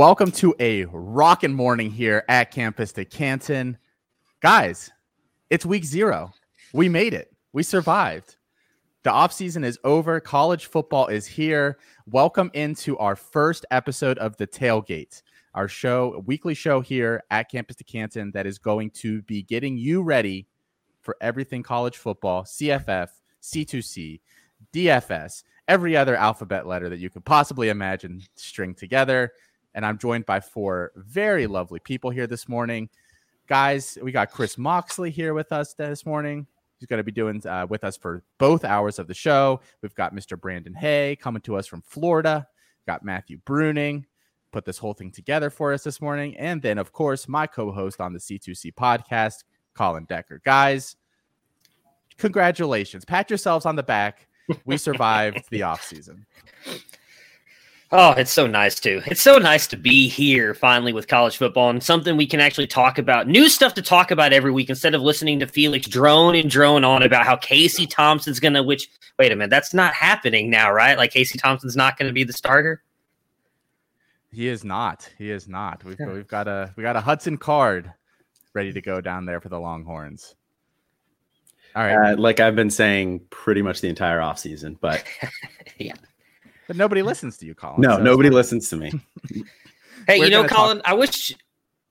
Welcome to a rockin' morning here at Campus to Canton. Guys, it's week zero. We made it. We survived. The offseason is over. College football is here. Welcome into our first episode of The Tailgate, our show, weekly show here at Campus to Canton that is going to be getting you ready for everything college football, CFF, C2C, DFS, every other alphabet letter that you could possibly imagine string together. And I'm joined by four very lovely people here this morning. Guys, we got Chris Moxley here with us this morning. He's going to be doing uh, with us for both hours of the show. We've got Mr. Brandon Hay coming to us from Florida. We've got Matthew Bruning put this whole thing together for us this morning. And then, of course, my co host on the C2C podcast, Colin Decker. Guys, congratulations. Pat yourselves on the back. We survived the offseason. Oh, it's so nice to. It's so nice to be here finally with college football and something we can actually talk about. New stuff to talk about every week instead of listening to Felix drone and drone on about how Casey Thompson's going to which wait a minute, that's not happening now, right? Like Casey Thompson's not going to be the starter? He is not. He is not. We've, we've got a we got a Hudson Card ready to go down there for the Longhorns. All right. Uh, like I've been saying pretty much the entire offseason, but yeah. But nobody listens to you, Colin. No, so nobody listens to me. hey, We're you know, Colin, talk- I wish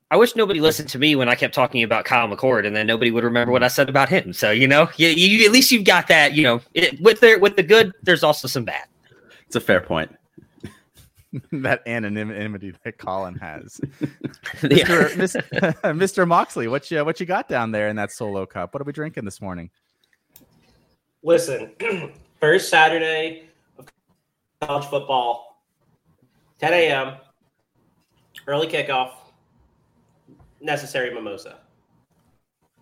I wish nobody listened to me when I kept talking about Kyle McCord, and then nobody would remember what I said about him. So you know, you, you at least you've got that. You know, it, with the with the good, there's also some bad. It's a fair point. that anonymity that Colin has. Mr. Mr. Mr. Moxley, what you what you got down there in that solo cup? What are we drinking this morning? Listen, first Saturday college football, 10 a.m., early kickoff, necessary mimosa.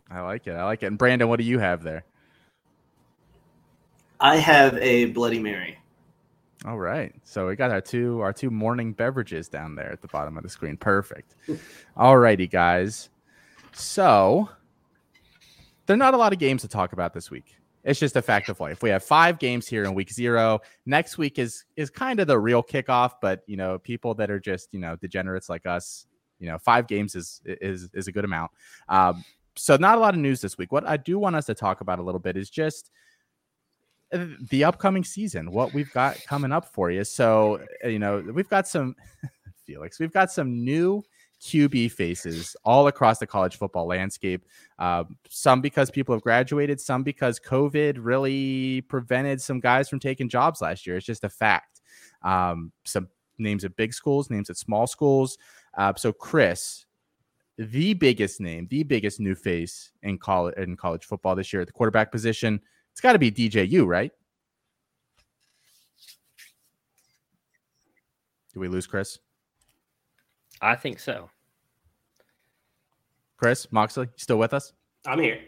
I like it. I like it. And Brandon, what do you have there? I have a Bloody Mary. All right. So we got our two our two morning beverages down there at the bottom of the screen. Perfect. All righty, guys. So there are not a lot of games to talk about this week. It's just a fact of life. We have five games here in week zero. Next week is is kind of the real kickoff, but you know, people that are just you know degenerates like us, you know, five games is is is a good amount. Um, so not a lot of news this week. What I do want us to talk about a little bit is just uh, the upcoming season, what we've got coming up for you. So, uh, you know, we've got some Felix, we've got some new QB faces all across the college football landscape. Uh, some because people have graduated, some because COVID really prevented some guys from taking jobs last year. It's just a fact. Um, some names at big schools, names at small schools. Uh, so, Chris, the biggest name, the biggest new face in college in college football this year at the quarterback position, it's got to be DJU, right? Do we lose Chris? I think so. Chris Moxley, still with us? I'm here.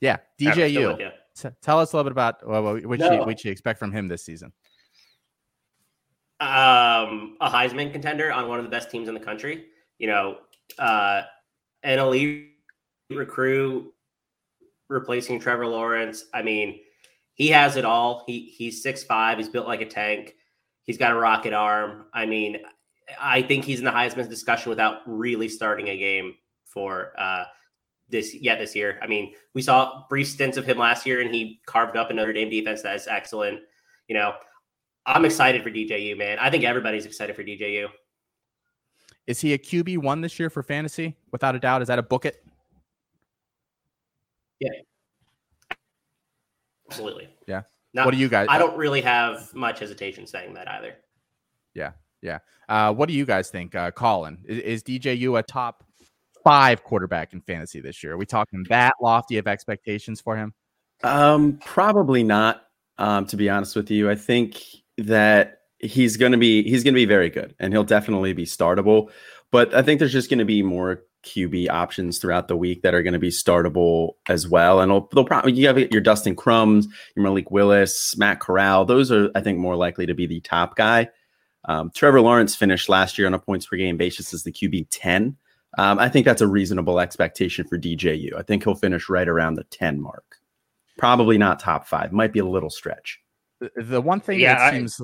Yeah, DJU. T- tell us a little bit about well, what, no. you, what you expect from him this season. Um, a Heisman contender on one of the best teams in the country. You know, uh, an elite recruit replacing Trevor Lawrence. I mean, he has it all. He he's six five. He's built like a tank. He's got a rocket arm. I mean, I think he's in the Heisman discussion without really starting a game for uh, this yet this year. I mean, we saw brief stints of him last year, and he carved up a Notre Dame defense that is excellent. You know, I'm excited for DJU, man. I think everybody's excited for DJU. Is he a QB one this year for fantasy? Without a doubt, is that a book it? Yeah, absolutely. Yeah. what do you guys? I don't really have much hesitation saying that either. Yeah, yeah. Uh, what do you guys think, uh, Colin? Is, is DJU a top five quarterback in fantasy this year? Are we talking that lofty of expectations for him? Um, probably not. Um, to be honest with you, I think that he's going to be he's going to be very good, and he'll definitely be startable. But I think there's just going to be more QB options throughout the week that are going to be startable as well. And they'll, they'll probably you have your Dustin Crums, your Malik Willis, Matt Corral. Those are I think more likely to be the top guy. Um, Trevor Lawrence finished last year on a points per game basis as the QB 10. Um, I think that's a reasonable expectation for DJU. I think he'll finish right around the 10 mark. Probably not top five. Might be a little stretch. The, the one thing yeah, that I, seems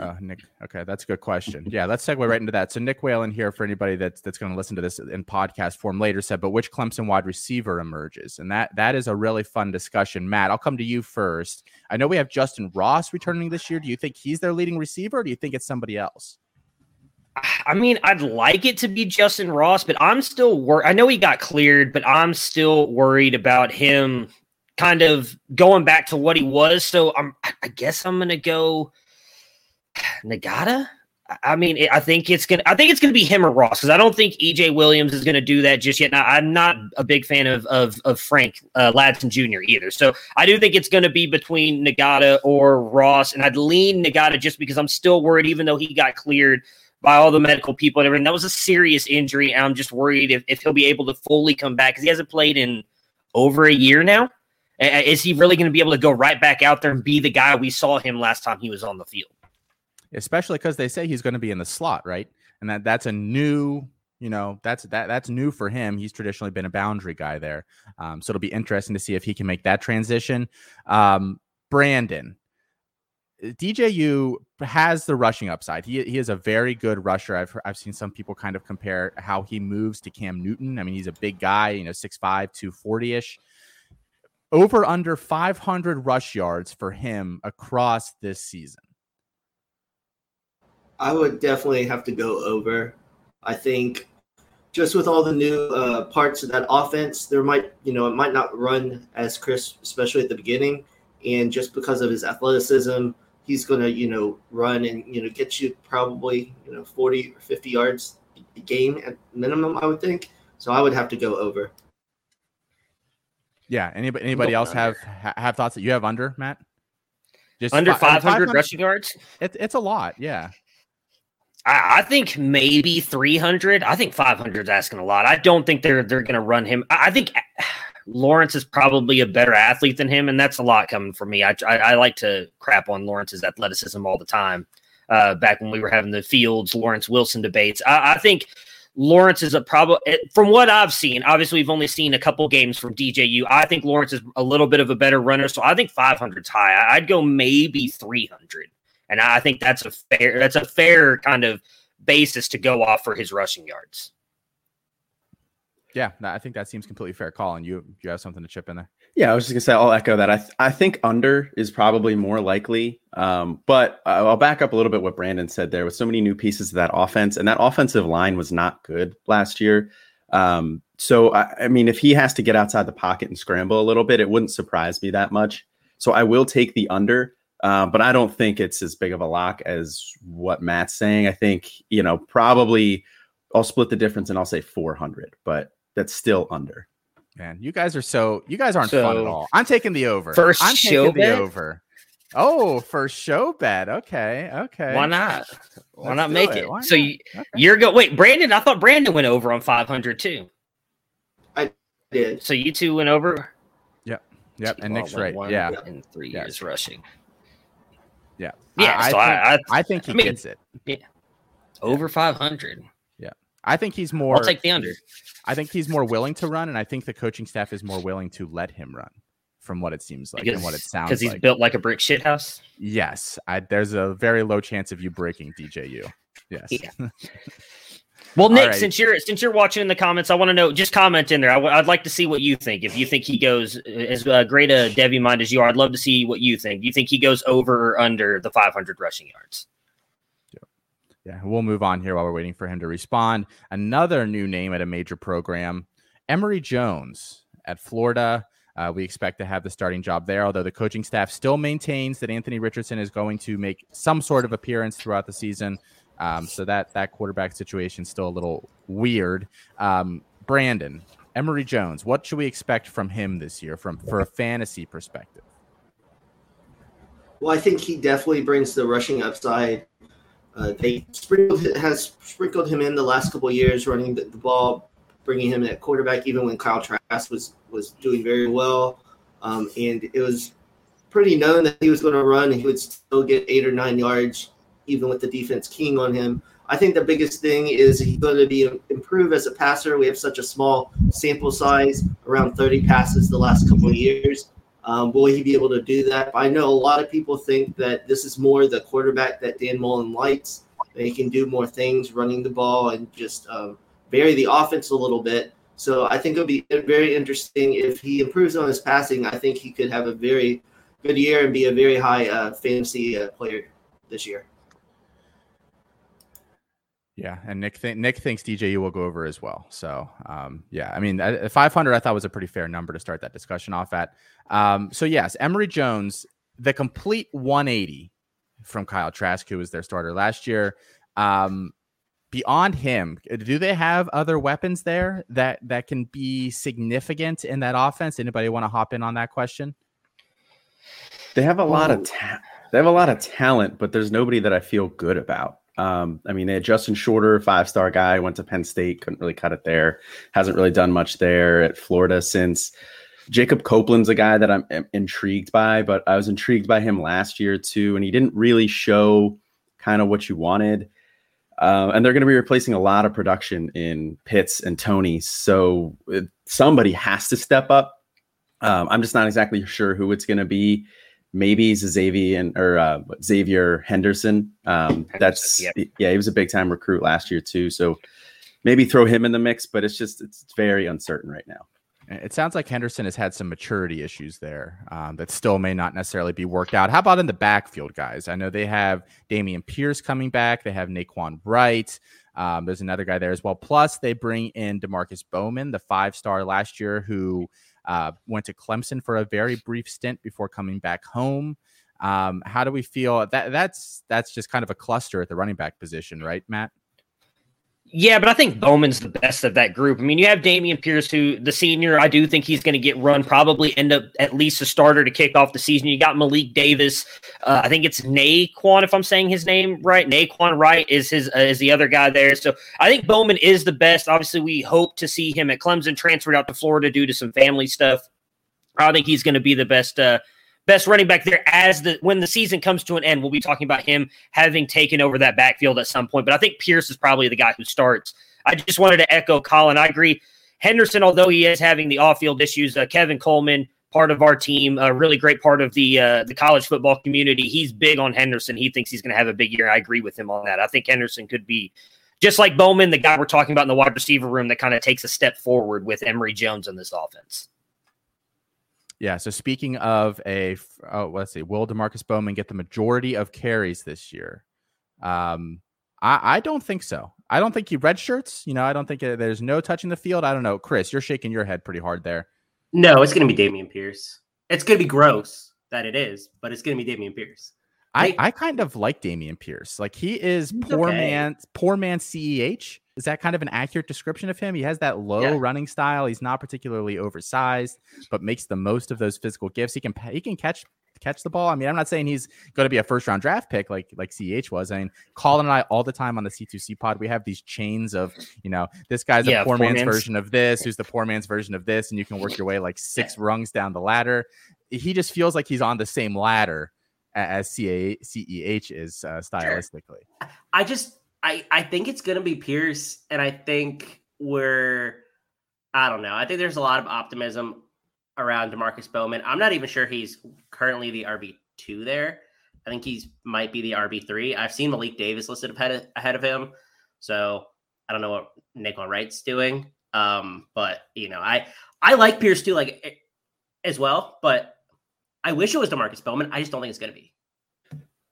Uh, Nick. Okay, that's a good question. Yeah, let's segue right into that. So Nick Whalen here for anybody that's that's going to listen to this in podcast form later said, but which Clemson wide receiver emerges? And that that is a really fun discussion. Matt, I'll come to you first. I know we have Justin Ross returning this year. Do you think he's their leading receiver, or do you think it's somebody else? I mean, I'd like it to be Justin Ross, but I'm still worried. I know he got cleared, but I'm still worried about him kind of going back to what he was. So I'm, I guess I'm gonna go Ngata. I mean, I think it's gonna. I think it's gonna be him or Ross because I don't think EJ Williams is gonna do that just yet. Now, I'm not a big fan of of, of Frank uh, Ladson Jr. either, so I do think it's gonna be between Ngata or Ross, and I'd lean Ngata just because I'm still worried, even though he got cleared by all the medical people and everything. That was a serious injury, and I'm just worried if, if he'll be able to fully come back because he hasn't played in over a year now. Is he really going to be able to go right back out there and be the guy we saw him last time he was on the field? Especially because they say he's going to be in the slot, right? And that that's a new, you know, that's that that's new for him. He's traditionally been a boundary guy there, um, so it'll be interesting to see if he can make that transition. Um, Brandon, uh, DJU has the rushing upside. He he is a very good rusher. I've I've seen some people kind of compare how he moves to Cam Newton. I mean, he's a big guy, you know, 6'5, 240 ish. Over under 500 rush yards for him across this season. I would definitely have to go over. I think just with all the new uh, parts of that offense, there might, you know, it might not run as crisp, especially at the beginning. And just because of his athleticism, he's going to, you know, run and, you know, get you probably, you know, 40 or 50 yards a game at minimum, I would think. So I would have to go over. Yeah. Anybody, anybody else have have thoughts that you have under Matt? Just under 500, 500 rushing yards? It, it's a lot. Yeah. I, I think maybe 300. I think 500 is asking a lot. I don't think they're they're going to run him. I, I, think Lawrence is probably a better athlete than him, and that's a lot coming from me. I, I, I like to crap on Lawrence's athleticism all the time. Uh, back when we were having the Fields Lawrence Wilson debates, I, I think Lawrence is a problem. From what I've seen, obviously we've only seen a couple games from DJU. I think Lawrence is a little bit of a better runner, so I think 500 is high. I'd go maybe 300 and I think that's a fair that's a fair kind of basis to go off for his rushing yards. Yeah, I think that seems completely fair call. And you you have something to chip in there? Yeah, I was just gonna say I'll echo that. I th- I think under is probably more likely, um, but I'll back up a little bit what Brandon said there. With so many new pieces of that offense, and that offensive line was not good last year. Um, so I, I mean, if he has to get outside the pocket and scramble a little bit, it wouldn't surprise me that much. So I will take the under. Uh, but I don't think it's as big of a lock as what Matt's saying. I think, you know, probably I'll split the difference and I'll say 400, but that's still under. Man, you guys are so, you guys aren't so, fun at all. I'm taking the over. First I'm show taking bet? the over. Oh, first show bet. Okay. Okay. Why not? Why Let's not make it? it? So you, okay. you're go. Wait, Brandon. I thought Brandon went over on 500 too. I did. So you two went over. Yep. Yep. And Nick's right. One, Yeah. In three yes. years rushing. Yeah. Yeah. I, so I, think, I, I think he I mean, gets it. Yeah. Over 500. Yeah. I think he's more. I'll take the under. I think he's more willing to run, and I think the coaching staff is more willing to let him run from what it seems like because, and what it sounds Because he's like. built like a brick shit house? Yes. I, there's a very low chance of you breaking DJU. Yes. Yeah. Well, Nick, since you're since you're watching in the comments, I want to know. Just comment in there. i w- I'd like to see what you think. If you think he goes as uh, great a Devy mind as you are, I'd love to see what you think. Do you think he goes over or under the 500 rushing yards? Yeah, we'll move on here while we're waiting for him to respond. Another new name at a major program, Emory Jones at Florida. Uh, we expect to have the starting job there, although the coaching staff still maintains that Anthony Richardson is going to make some sort of appearance throughout the season. Um, so that that quarterback situation is still a little weird. Um, Brandon Emory Jones, what should we expect from him this year, from for a fantasy perspective? Well, I think he definitely brings the rushing upside. Uh, they sprinkled has sprinkled him in the last couple years, running the, the, ball, bringing him at quarterback, even when Kyle Trask was was doing very well. Um, and it was pretty known that he was going to run, and he would still get eight or nine yards even with the defense keying on him. I think the biggest thing is he's going to be improve as a passer. We have such a small sample size, around 30 passes the last couple of years. Um, will he be able to do that? I know a lot of people think that this is more the quarterback that Dan Mullen likes. He can do more things running the ball and just um, vary the offense a little bit. So I think it'll be very interesting if he improves on his passing. I think he could have a very good year and be a very high uh, fantasy uh, player this year. Yeah, and Nick th- Nick thinks DJU will go over as well. So, um, yeah, I mean, 500 I thought was a pretty fair number to start that discussion off at. Um, so yes, Emory Jones, the complete 180 from Kyle Trask, who was their starter last year. Um, beyond him, do they have other weapons there that that can be significant in that offense? Anybody want to hop in on that question? They have a lot of ta- they have a lot of talent, but there's nobody that I feel good about. Um, I mean, they had Justin Shorter, five star guy, went to Penn State, couldn't really cut it there. Hasn't really done much there at Florida since. Jacob Copeland's a guy that I'm, I'm intrigued by, but I was intrigued by him last year too, and he didn't really show kind of what you wanted. Uh, and they're going to be replacing a lot of production in Pitts and Toney. So it, somebody has to step up. Um, I'm just not exactly sure who it's going to be. Maybe Xavier and or uh, Xavier Henderson. Um, that's yep. yeah, he was a big time recruit last year too. So maybe throw him in the mix, but it's just it's very uncertain right now. It sounds like Henderson has had some maturity issues there um, that still may not necessarily be worked out. How about in the backfield, guys? I know they have Dameon Pierce coming back. They have Nay'Quan Wright. Um, there's another guy there as well. Plus, they bring in Demarkcus Bowman, the five star last year, who uh, went to Clemson for a very brief stint before coming back home. Um, how do we feel that that's that's just kind of a cluster at the running back position, right, Matt? Yeah, but I think Bowman's the best of that group. I mean, you have Dameon Pierce, who the senior, I do think he's going to get run, probably end up at least a starter to kick off the season. You got Malik Davis. Uh, I think it's Nay'Quan, if I'm saying his name right. Nay'Quan Wright is his uh, is the other guy there. So I think Bowman is the best. Obviously, we hope to see him at Clemson, transferred out to Florida due to some family stuff. I think he's going to be the best uh, best running back there as the when the season comes to an end. We'll be talking about him having taken over that backfield at some point. But I think Pierce is probably the guy who starts. I just wanted to echo Colin. I agree. Henderson, although he is having the off-field issues, uh, Kevin Coleman, part of our team, a really great part of the uh, the college football community. He's big on Henderson. He thinks he's going to have a big year. I agree with him on that. I think Henderson could be just like Bowman, the guy we're talking about in the wide receiver room that kind of takes a step forward with Emory Jones in this offense. Yeah. So speaking of a, oh, let's see, will Demarkcus Bowman get the majority of carries this year? Um, I, I don't think so. I don't think he red shirts. You know, I don't think uh, there's no touching the field. I don't know, Chris. You're shaking your head pretty hard there. No, it's going to be Dameon Pierce. It's going to be gross that it is, but it's going to be Dameon Pierce. I, I kind of like Dameon Pierce. Like he is poor okay. man, poor man CEH. Is that kind of an accurate description of him? He has that low yeah. running style. He's not particularly oversized, but makes the most of those physical gifts. He can he can catch catch the ball. I mean, I'm not saying he's going to be a first round draft pick like like CH was. I mean, Colin and I all the time on the C2C pod, we have these chains of, you know, this guy's yeah, a poor, poor man's, man's, version of this, who's the poor man's version of this, and you can work your way like six rungs down the ladder. He just feels like he's on the same ladder as CA, CEH is uh, stylistically. Sure. I just I I think it's gonna be Pierce, and I think we're I don't know. I think there's a lot of optimism around Demarkcus Bowman. I'm not even sure he's currently the RB two there. I think he's might be the RB three. I've seen Malik Davis listed ahead of, ahead of him, so I don't know what Nay'Quan Wright's doing. Um, but you know, I I like Pierce too, like eh, as well. But I wish it was Demarkcus Bowman. I just don't think it's going to be.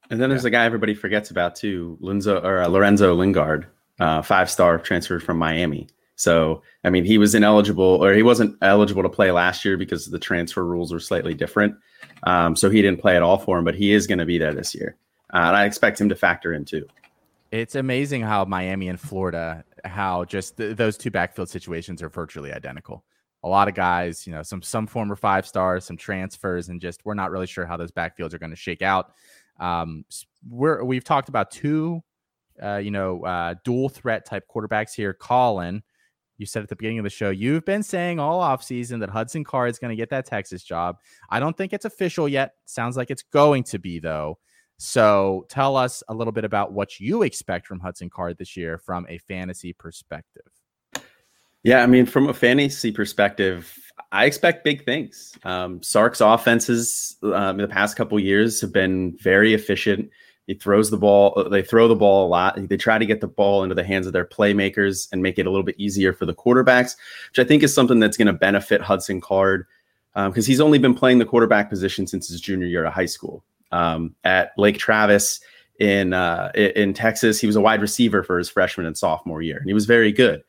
And then there's yeah. a guy everybody forgets about too, Linzo or uh, Lorenzo Lingard, uh, five star transfer from Miami. So I mean, he was ineligible, or he wasn't eligible to play last year because the transfer rules were slightly different. Um, so he didn't play at all for him, but he is going to be there this year, uh, and I expect him to factor in too. It's amazing how Miami and Florida, how just th- those two backfield situations are virtually identical. A lot of guys, you know, some some former five stars, some transfers, and just we're not really sure how those backfields are going to shake out. Um, we're we've talked about two, uh, you know, uh, dual threat type quarterbacks here. Colin, you said at the beginning of the show, you've been saying all offseason that Hudson Card is going to get that Texas job. I don't think it's official yet. Sounds like it's going to be though. So tell us a little bit about what you expect from Hudson Card this year from a fantasy perspective. Yeah, I mean, from a fantasy perspective, I expect big things. Um, Sark's offenses um, in the past couple years have been very efficient. He throws the ball. Uh, they throw the ball a lot. They try to get the ball into the hands of their playmakers and make it a little bit easier for the quarterbacks, which I think is something that's going to benefit Hudson Card because um, he's only been playing the quarterback position since his junior year of high school. Um, at Lake Travis in uh, in Texas, he was a wide receiver for his freshman and sophomore year, and he was very good.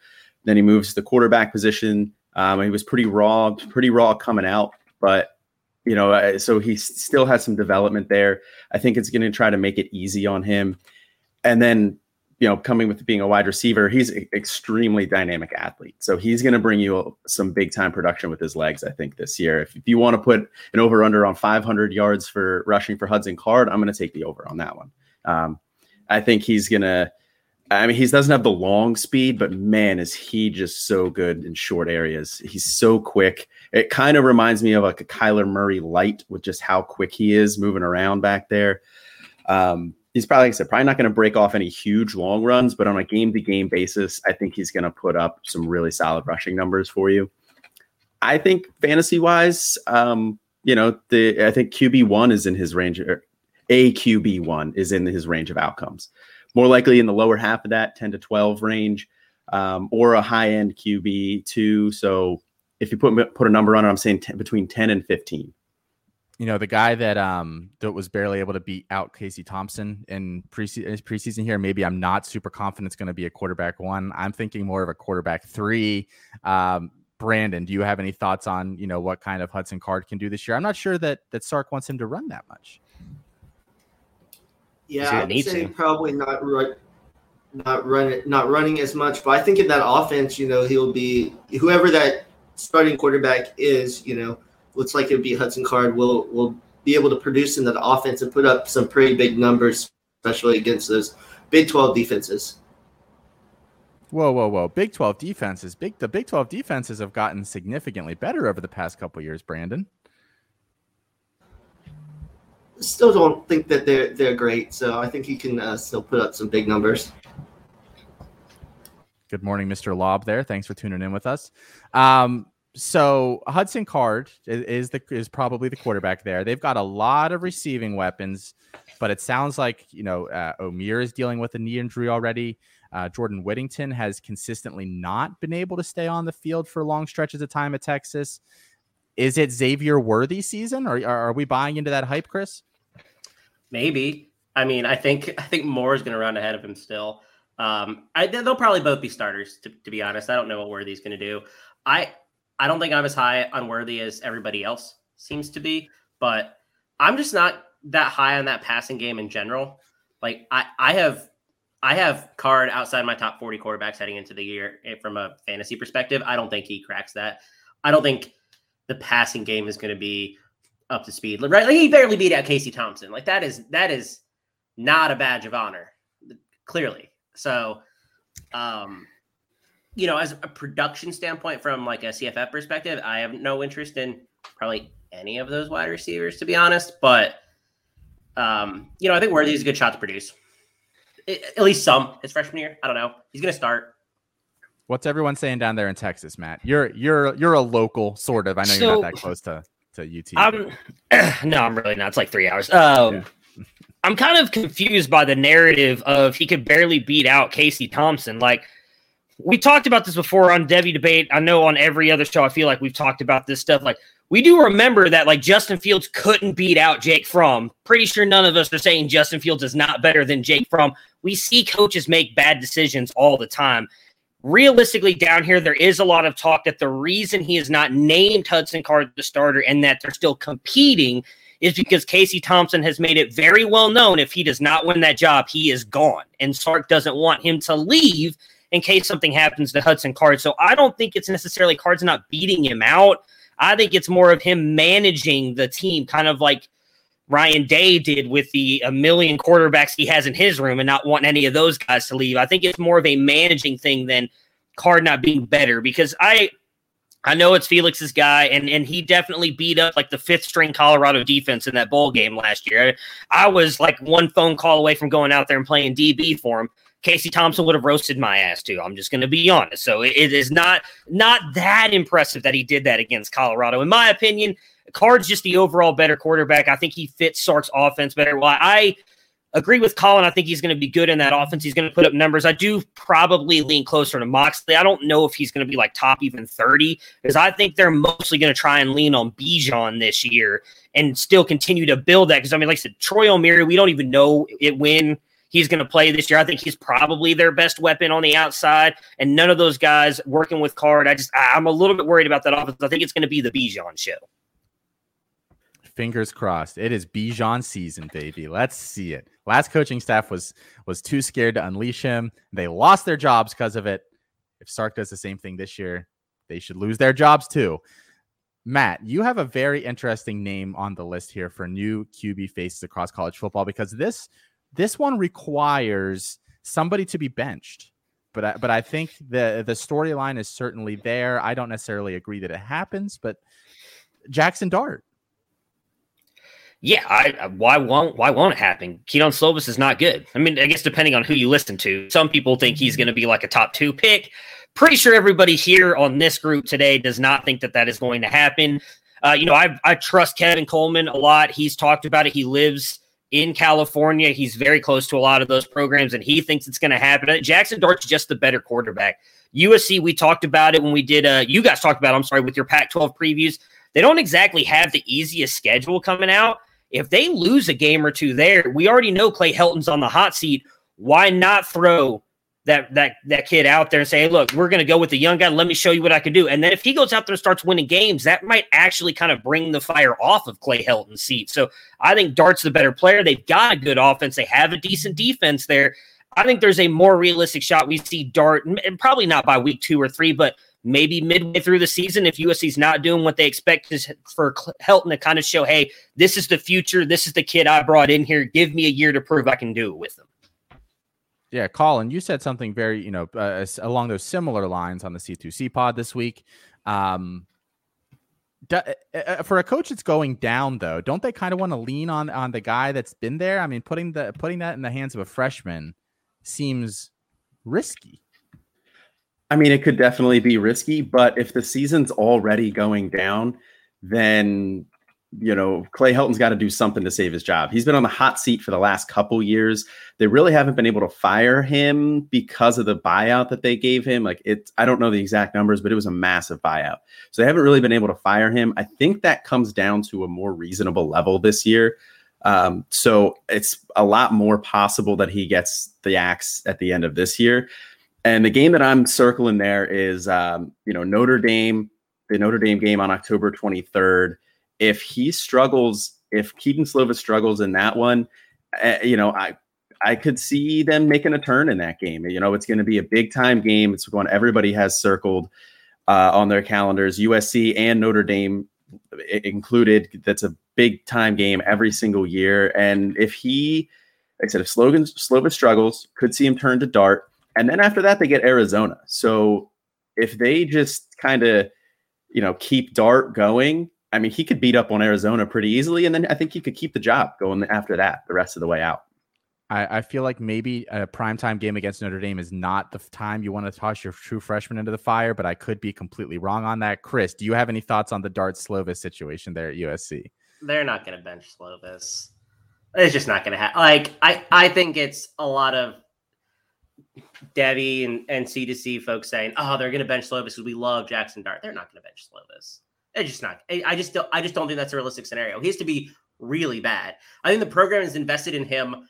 Then he moves to the quarterback position. Um, he was pretty raw, pretty raw coming out, but you know, uh, so he still has some development there. I think it's going to try to make it easy on him. And then, you know, coming with being a wide receiver, he's an extremely dynamic athlete. So he's going to bring you some big time production with his legs, I think, this year. If, if you want to put an over under on 500 yards for rushing for Hudson Card, I'm going to take the over on that one. Um, I think he's going to I mean, he doesn't have the long speed, but man, is he just so good in short areas. He's so quick. It kind of reminds me of like a Kyler Murray light with just how quick he is moving around back there. Um, he's probably, like I said, probably not going to break off any huge long runs, but on a game to game basis, I think he's going to put up some really solid rushing numbers for you. I think fantasy wise, um, you know, the I think QB one is in his range, or a QB one is in his range of outcomes more likely in the lower half of that 10 to 12 range um, or a high end QB too. So if you put put a number on it, I'm saying 10, between 10 and 15. You know, the guy that um that was barely able to beat out Casey Thompson in preseason, preseason here. Maybe I'm not super confident it's going to be a quarterback one. I'm thinking more of a quarterback three. Um, Brandon, do you have any thoughts on you know what kind of Hudson Card can do this year? I'm not sure that that Sark wants him to run that much. Yeah, I'd say to. probably not right, not running, not running as much. But I think in that offense, you know, he'll be whoever that starting quarterback is. You know, looks like it would be Hudson Card. Will will be able to produce in that offense and put up some pretty big numbers, especially against those Big Twelve defenses. Whoa, whoa, whoa! Big Twelve defenses. Big the Big Twelve defenses have gotten significantly better over the past couple years. Brandon still don't think that they're they're great. So I think he can uh, still put up some big numbers. Good morning, Mr. Lob. There, thanks for tuning in with us. Um, so Hudson Card is, the is probably the quarterback there. They've got a lot of receiving weapons, but it sounds like you know uh, Omeire is dealing with a knee injury already. Uh, Jordan Whittington has consistently not been able to stay on the field for long stretches of time at Texas. Is it Xavier Worthy season, or are we buying into that hype, Chris? Maybe. I mean, I think I think Moore is going to run ahead of him still. Um, I, they'll probably both be starters. To, to be honest, I don't know what Worthy's going to do. I I don't think I'm as high on Worthy as everybody else seems to be, but I'm just not that high on that passing game in general. Like I I have I have Card outside my top 40 quarterbacks heading into the year eh, from a fantasy perspective. I don't think he cracks that. I don't think the passing game is going to be up to speed. Right? Like he barely beat out Casey Thompson. Like that is that is not a badge of honor, clearly. So, um, you know, as a production standpoint, from like a CFF perspective, I have no interest in probably any of those wide receivers, to be honest. But, um, you know, I think Worthy's a good shot to produce. at least some his freshman year. I don't know. He's going to start. What's everyone saying down there in Texas, Matt? You're you're you're a local, sort of. I know so, you're not that close to to UT. Um, no, I'm really not. It's like three hours. Um, yeah. I'm kind of confused by the narrative of he could barely beat out Casey Thompson. Like we talked about this before on Devy debate. I know on every other show, I feel like we've talked about this stuff. Like we do remember that like Justin Fields couldn't beat out Jake Fromm. Pretty sure none of us are saying Justin Fields is not better than Jake Fromm. We see coaches make bad decisions all the time realistically down here there is a lot of talk that the reason he is not named hudson card the starter and that they're still competing is because casey thompson has made it very well known if he does not win that job he is gone. And sark doesn't want him to leave in case something happens to hudson card. So i don't think it's necessarily cards not beating him out. I think it's more of him managing the team kind of like Ryan Day did with the a million quarterbacks he has in his room and not wanting any of those guys to leave. I think it's more of a managing thing than Card not being better because I I know it's Felix's guy, and and he definitely beat up like the fifth string Colorado defense in that bowl game last year. I was like one phone call away from going out there and playing DB for him. Casey Thompson would have roasted my ass too. I'm just going to be honest. So it, it is not not that impressive that he did that against Colorado. In my opinion, Card's just the overall better quarterback. I think he fits Sark's offense better. Well, I agree with Colin. I think he's going to be good in that offense. He's going to put up numbers. I do probably lean closer to Moxley. I don't know if he's going to be like top even 30 because I think they're mostly going to try and lean on Bijan this year and still continue to build that. Because I mean, like I said, Troy Omeire, we don't even know it when he's going to play this year. I think he's probably their best weapon on the outside, and none of those guys working with Card. I just I'm a little bit worried about that offense. I think it's going to be the Bijan show. Fingers crossed. It is Bijan season, baby. Let's see it. Last coaching staff was was too scared to unleash him. They lost their jobs because of it. If Sark does the same thing this year, they should lose their jobs too. Matt, you have a very interesting name on the list here for new QB faces across college football because this this one requires somebody to be benched. But I, but I think the the storyline is certainly there. I don't necessarily agree that it happens, but Jackson Dart yeah, I, why won't why won't it happen? Kedon Slovis is not good. I mean, I guess depending on who you listen to, some people think he's going to be like a top two pick. Pretty sure everybody here on this group today does not think that that is going to happen. Uh, you know, I I trust Kevin Coleman a lot. He's talked about it. He lives in California. He's very close to a lot of those programs, and he thinks it's going to happen. Jackson Dart's just the better quarterback. USC, we talked about it when we did. Uh, you guys talked about. It, I'm sorry, with your Pac-12 previews. They don't exactly have the easiest schedule coming out. If they lose a game or two there, we already know Clay Helton's on the hot seat. Why not throw that that that kid out there and say, hey, look, we're going to go with the young guy. Let me show you what I can do. And then if he goes out there and starts winning games, that might actually kind of bring the fire off of Clay Helton's seat. So I think Dart's the better player. They've got a good offense. They have a decent defense there. I think there's a more realistic shot we see Dart, and probably not by week two or three, but maybe midway through the season if USC's not doing what they expect is for Helton to kind of show, hey, this is the future. This is the kid I brought in here. Give me a year to prove I can do it with them. Yeah, Colin, you said something very, you know, uh, along those similar lines on the C2C pod this week. Um, uh, uh, for a coach that's going down, though, don't they kind of want to lean on on the guy that's been there? I mean, putting the putting that in the hands of a freshman seems risky. I mean, it could definitely be risky, but if the season's already going down, then you know Clay Helton's got to do something to save his job. He's been on the hot seat for the last couple years. They really haven't been able to fire him because of the buyout that they gave him. Like it, I don't know the exact numbers, but it was a massive buyout. So they haven't really been able to fire him. I think that comes down to a more reasonable level this year. Um, so it's a lot more possible that he gets the axe at the end of this year. And the game that I'm circling there is, um, you know, Notre Dame, the Notre Dame game on October 23rd. If he struggles, if Kedon Slovis struggles in that one, uh, you know, I I could see them making a turn in that game. You know, it's going to be a big time game. It's one everybody has circled uh, on their calendars, USC and Notre Dame included. That's a big time game every single year. And if he, like I said, if Slovis struggles, could see him turn to Dart. And then after that, they get Arizona. So if they just kind of, you know, keep Dart going, I mean, he could beat up on Arizona pretty easily. And then I think he could keep the job going after that the rest of the way out. I, I feel like maybe a primetime game against Notre Dame is not the time you want to toss your true freshman into the fire, but I could be completely wrong on that. Chris, do you have any thoughts on the Dart Slovis situation there at USC? They're not going to bench Slovis. It's just not going to happen. Like I, I think it's a lot of Devy and, and C2C folks saying, "Oh, they're going to bench Slovis because we love Jackson Dart." They're not going to bench Slovis. It's just not. I just don't. I just don't think that's a realistic scenario. He has to be really bad. I think the program is invested in him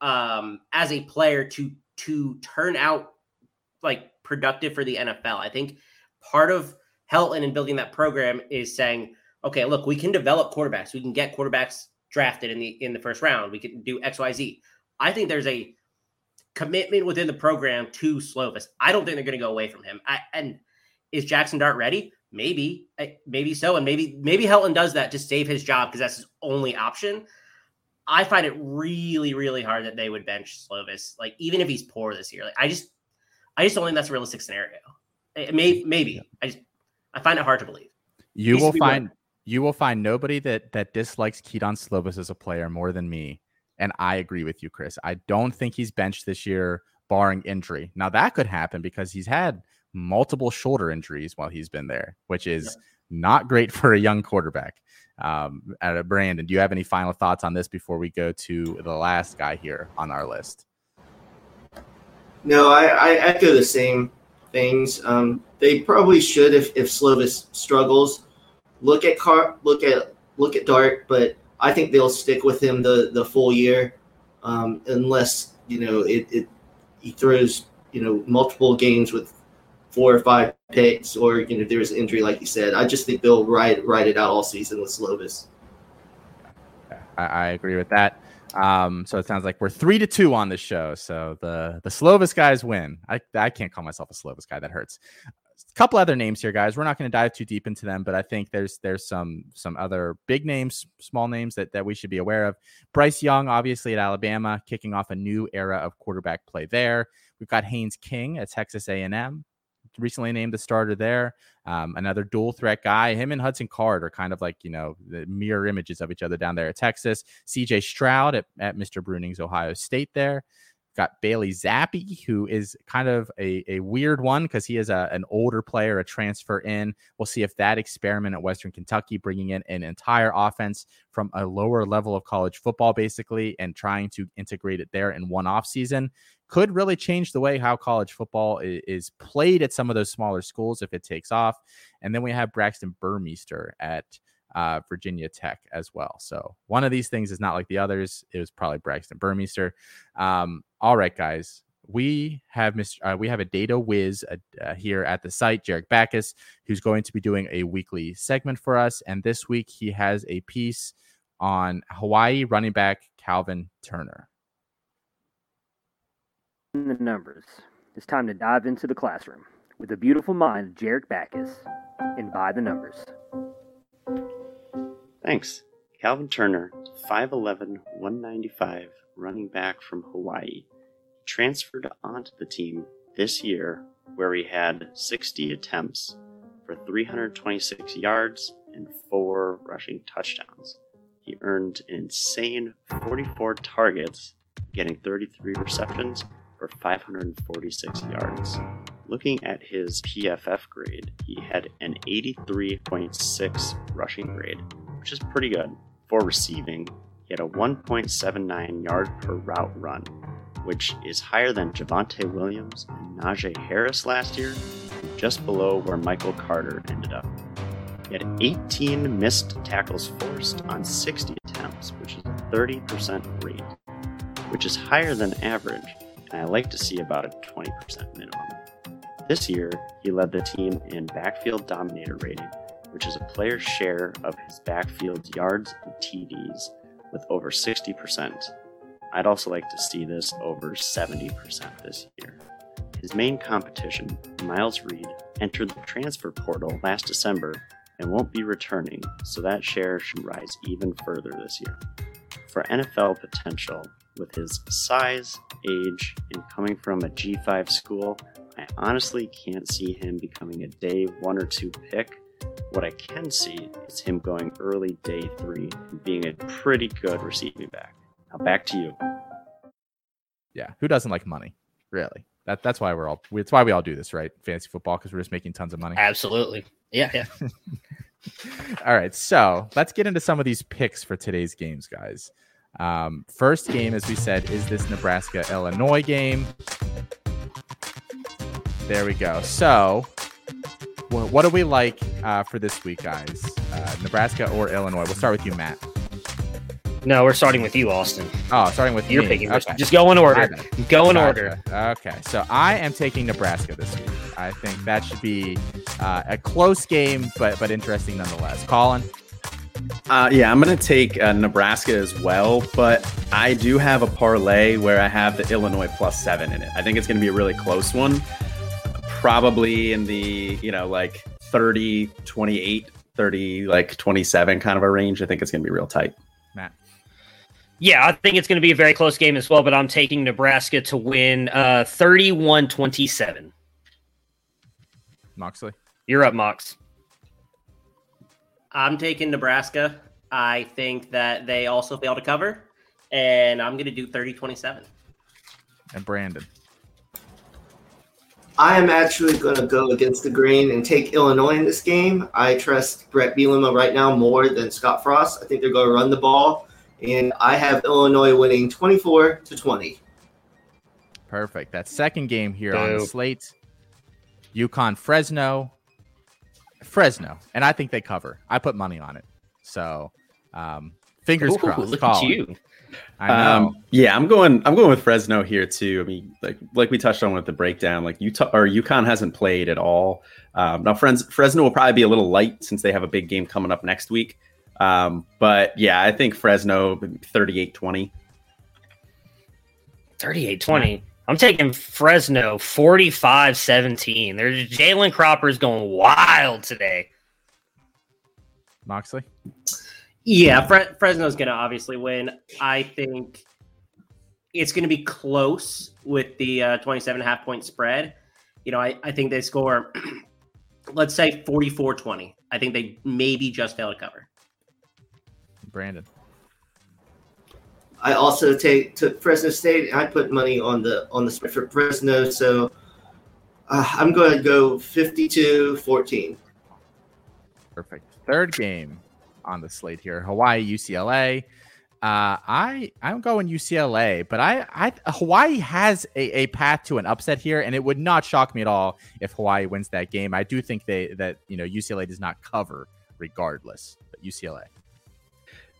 um, as a player to to turn out like productive for the NFL. I think part of Helton and building that program is saying, okay, look, we can develop quarterbacks. We can get quarterbacks drafted in the in the first round. We can do X, Y, Z. I think there's a commitment within the program to Slovis. I don't think they're going to go away from him. I, and is Jackson Dart ready? Maybe, eh, maybe so, and maybe maybe Helton does that to save his job because that's his only option. I find it really, really hard that they would bench Slovis, like even if he's poor this year. Like I just, I just don't think that's a realistic scenario. It may, maybe I just, I find it hard to believe. You will find, you will find nobody that that dislikes Kedon Slovis as a player more than me and I agree with you, Chris. I don't think he's benched this year. barring injury. Now that could happen because he's had multiple shoulder injuries while he's been there, which is not great for a young quarterback. Um, at a Brandon, do you have any final thoughts on this before we go to the last guy here on our list? No, I, I echo the same things. Um, they probably should, if if Slovis struggles, look at Car, look at look at Dart, but I think they'll stick with him the the full year, um, unless you know it, it he throws you know multiple games with four or five picks, or you know there's an injury like you said. I just think they'll ride ride it out all season with Slovis. I, I agree with that. Um, so it sounds like we're three to two on this show. So the the Slovis guys win. I I can't call myself a Slovis guy. That hurts. A couple other names here, guys. We're not going to dive too deep into them, but I think there's there's some some other big names, small names that that we should be aware of. Bryce Young, obviously at Alabama, kicking off a new era of quarterback play there. We've got Haynes King at Texas A&M recently named the starter there. Um, another dual threat guy. Him and Hudson Card are kind of like, you know, the mirror images of each other down there at Texas. CJ Stroud at, at Mr. Bruning's Ohio State there. Got Bailey Zappe, who is kind of a, a weird one because he is a, an older player, a transfer in. We'll see if that experiment at Western Kentucky, bringing in an entire offense from a lower level of college football, basically, and trying to integrate it there in one off season, could really change the way how college football is, is played at some of those smaller schools if it takes off. And then we have Braxton Burmeister at uh, Virginia Tech as well. So one of these things is not like the others. It was probably Braxton Burmeister. Um, all right, guys. We have Mr. Uh, we have a data whiz uh, uh, here at the site, Jarek Backus, who's going to be doing a weekly segment for us. And this week he has a piece on Hawaii running back Calvin Turner. The numbers. It's time to dive into the classroom with the beautiful mind of Jarek Backus and by the numbers. Thanks. Calvin Turner, 5'11, 195, running back from Hawaii, transferred onto the team this year where he had 60 attempts for 326 yards and four rushing touchdowns. He earned an insane 44 targets, getting 33 receptions for 546 yards. Looking at his PFF grade, he had an 83.6 rushing grade, which is pretty good. For receiving, he had a 1.79 yard per route run, which is higher than Javonte Williams and Najee Harris last year, and just below where Michael Carter ended up. He had 18 missed tackles forced on 60 attempts, which is a 30% rate, which is higher than average, and I like to see about a 20% minimum. This year, he led the team in backfield dominator rating, which is a player's share of his backfield's yards and TDs, with over 60%. I'd also like to see this over 70% this year. His main competition, Miles Reed, entered the transfer portal last December and won't be returning, so that share should rise even further this year. For NFL potential, with his size, age, and coming from a G5 school, I honestly can't see him becoming a day one or two pick what I can see is him going early day three and being a pretty good receiving back. Now back to you. Yeah, who doesn't like money? Really? That that's why we're all it's why we all do this, right? Fantasy football because we're just making tons of money. Absolutely. Yeah, yeah. all right, so let's get into some of these picks for today's games, guys. Um, first game, as we said, is this Nebraska Illinois game. There we go. So what do we like uh, for this week, guys? Uh, Nebraska or Illinois? We'll start with you, Matt. No, we're starting with you, Austin. Oh, starting with you're me. picking. Okay. Just go in order. Go in order. Okay, so I am taking Nebraska this week. I think that should be uh, a close game, but but interesting nonetheless. Colin. Uh, yeah, I'm going to take uh, Nebraska as well, but I do have a parlay where I have the Illinois plus seven in it. I think it's going to be a really close one probably in the, you know, like 30, 28, 30, like 27 kind of a range. I think it's going to be real tight. Matt. Yeah, I think it's going to be a very close game as well, but I'm taking Nebraska to win uh 31 27. Moxley. You're up, Mox. I'm taking Nebraska. I think that they also fail to cover, and I'm going to do 30 27. And Brandon. I am actually going to go against the grain and take Illinois in this game. I trust Bret Bielema right now more than Scott Frost. I think they're going to run the ball, and I have Illinois winning 24 to 20. Perfect. That second game here on the slate, UConn Fresno. Fresno, and I think they cover. I put money on it. So, um, fingers Ooh, crossed. look Call at you. I know. Um, yeah, I'm going. I'm going with Fresno here too. I mean, like like we touched on with the breakdown, like Utah or UConn hasn't played at all. Um, now, friends, Fresno will probably be a little light since they have a big game coming up next week. Um, but yeah, I think Fresno 38-20. 38 20. I'm taking Fresno 45 17. There's Jalen Cropper's going wild today. Moxley. Yeah, Fre- Fresno's going to obviously win. I think it's going to be close with the uh, 27 and a half point spread. You know, I, I think they score, let's say 44 20. I think they maybe just fail to cover. Brandon. I also take took Fresno State. I put money on the on the spread for Fresno, so uh, I'm going to go 52-14. Perfect. Third game on the slate here: Hawaii UCLA. Uh, I I'm going UCLA, but I I Hawaii has a, a path to an upset here, and it would not shock me at all if Hawaii wins that game. I do think they that you know UCLA does not cover regardless, but UCLA.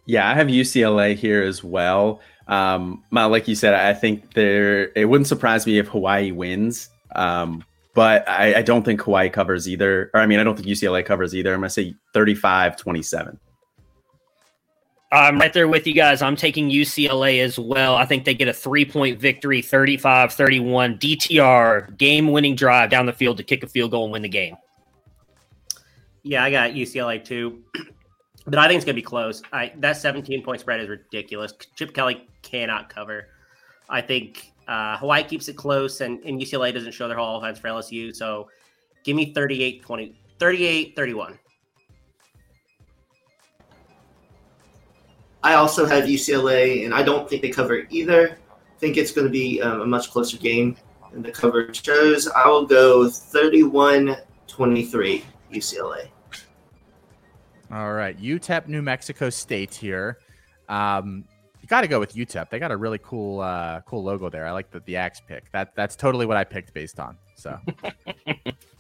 Yeah, I have UCLA here as well. Um, like you said, I think there. It wouldn't surprise me if Hawaii wins, um, but I, I don't think Hawaii covers either. Or I mean, I don't think UCLA covers either. I'm gonna say 35-27. I'm right there with you guys. I'm taking UCLA as well. I think they get a three point victory 35 31 DTR game winning drive down the field to kick a field goal and win the game. Yeah, I got UCLA too, but I think it's going to be close. I that 17 point spread is ridiculous. Chip Kelly cannot cover. I think uh, Hawaii keeps it close, and, and UCLA doesn't show their whole offense for LSU. So give me 38 20, 38 31. I also have UCLA, and I don't think they cover either. I think it's going to be um, a much closer game than the cover shows. I will go 31 23 UCLA. All right, UTEP, New Mexico State here. Um, you got to go with UTEP. They got a really cool, uh, cool logo there. I like the the axe pick. That that's totally what I picked based on. So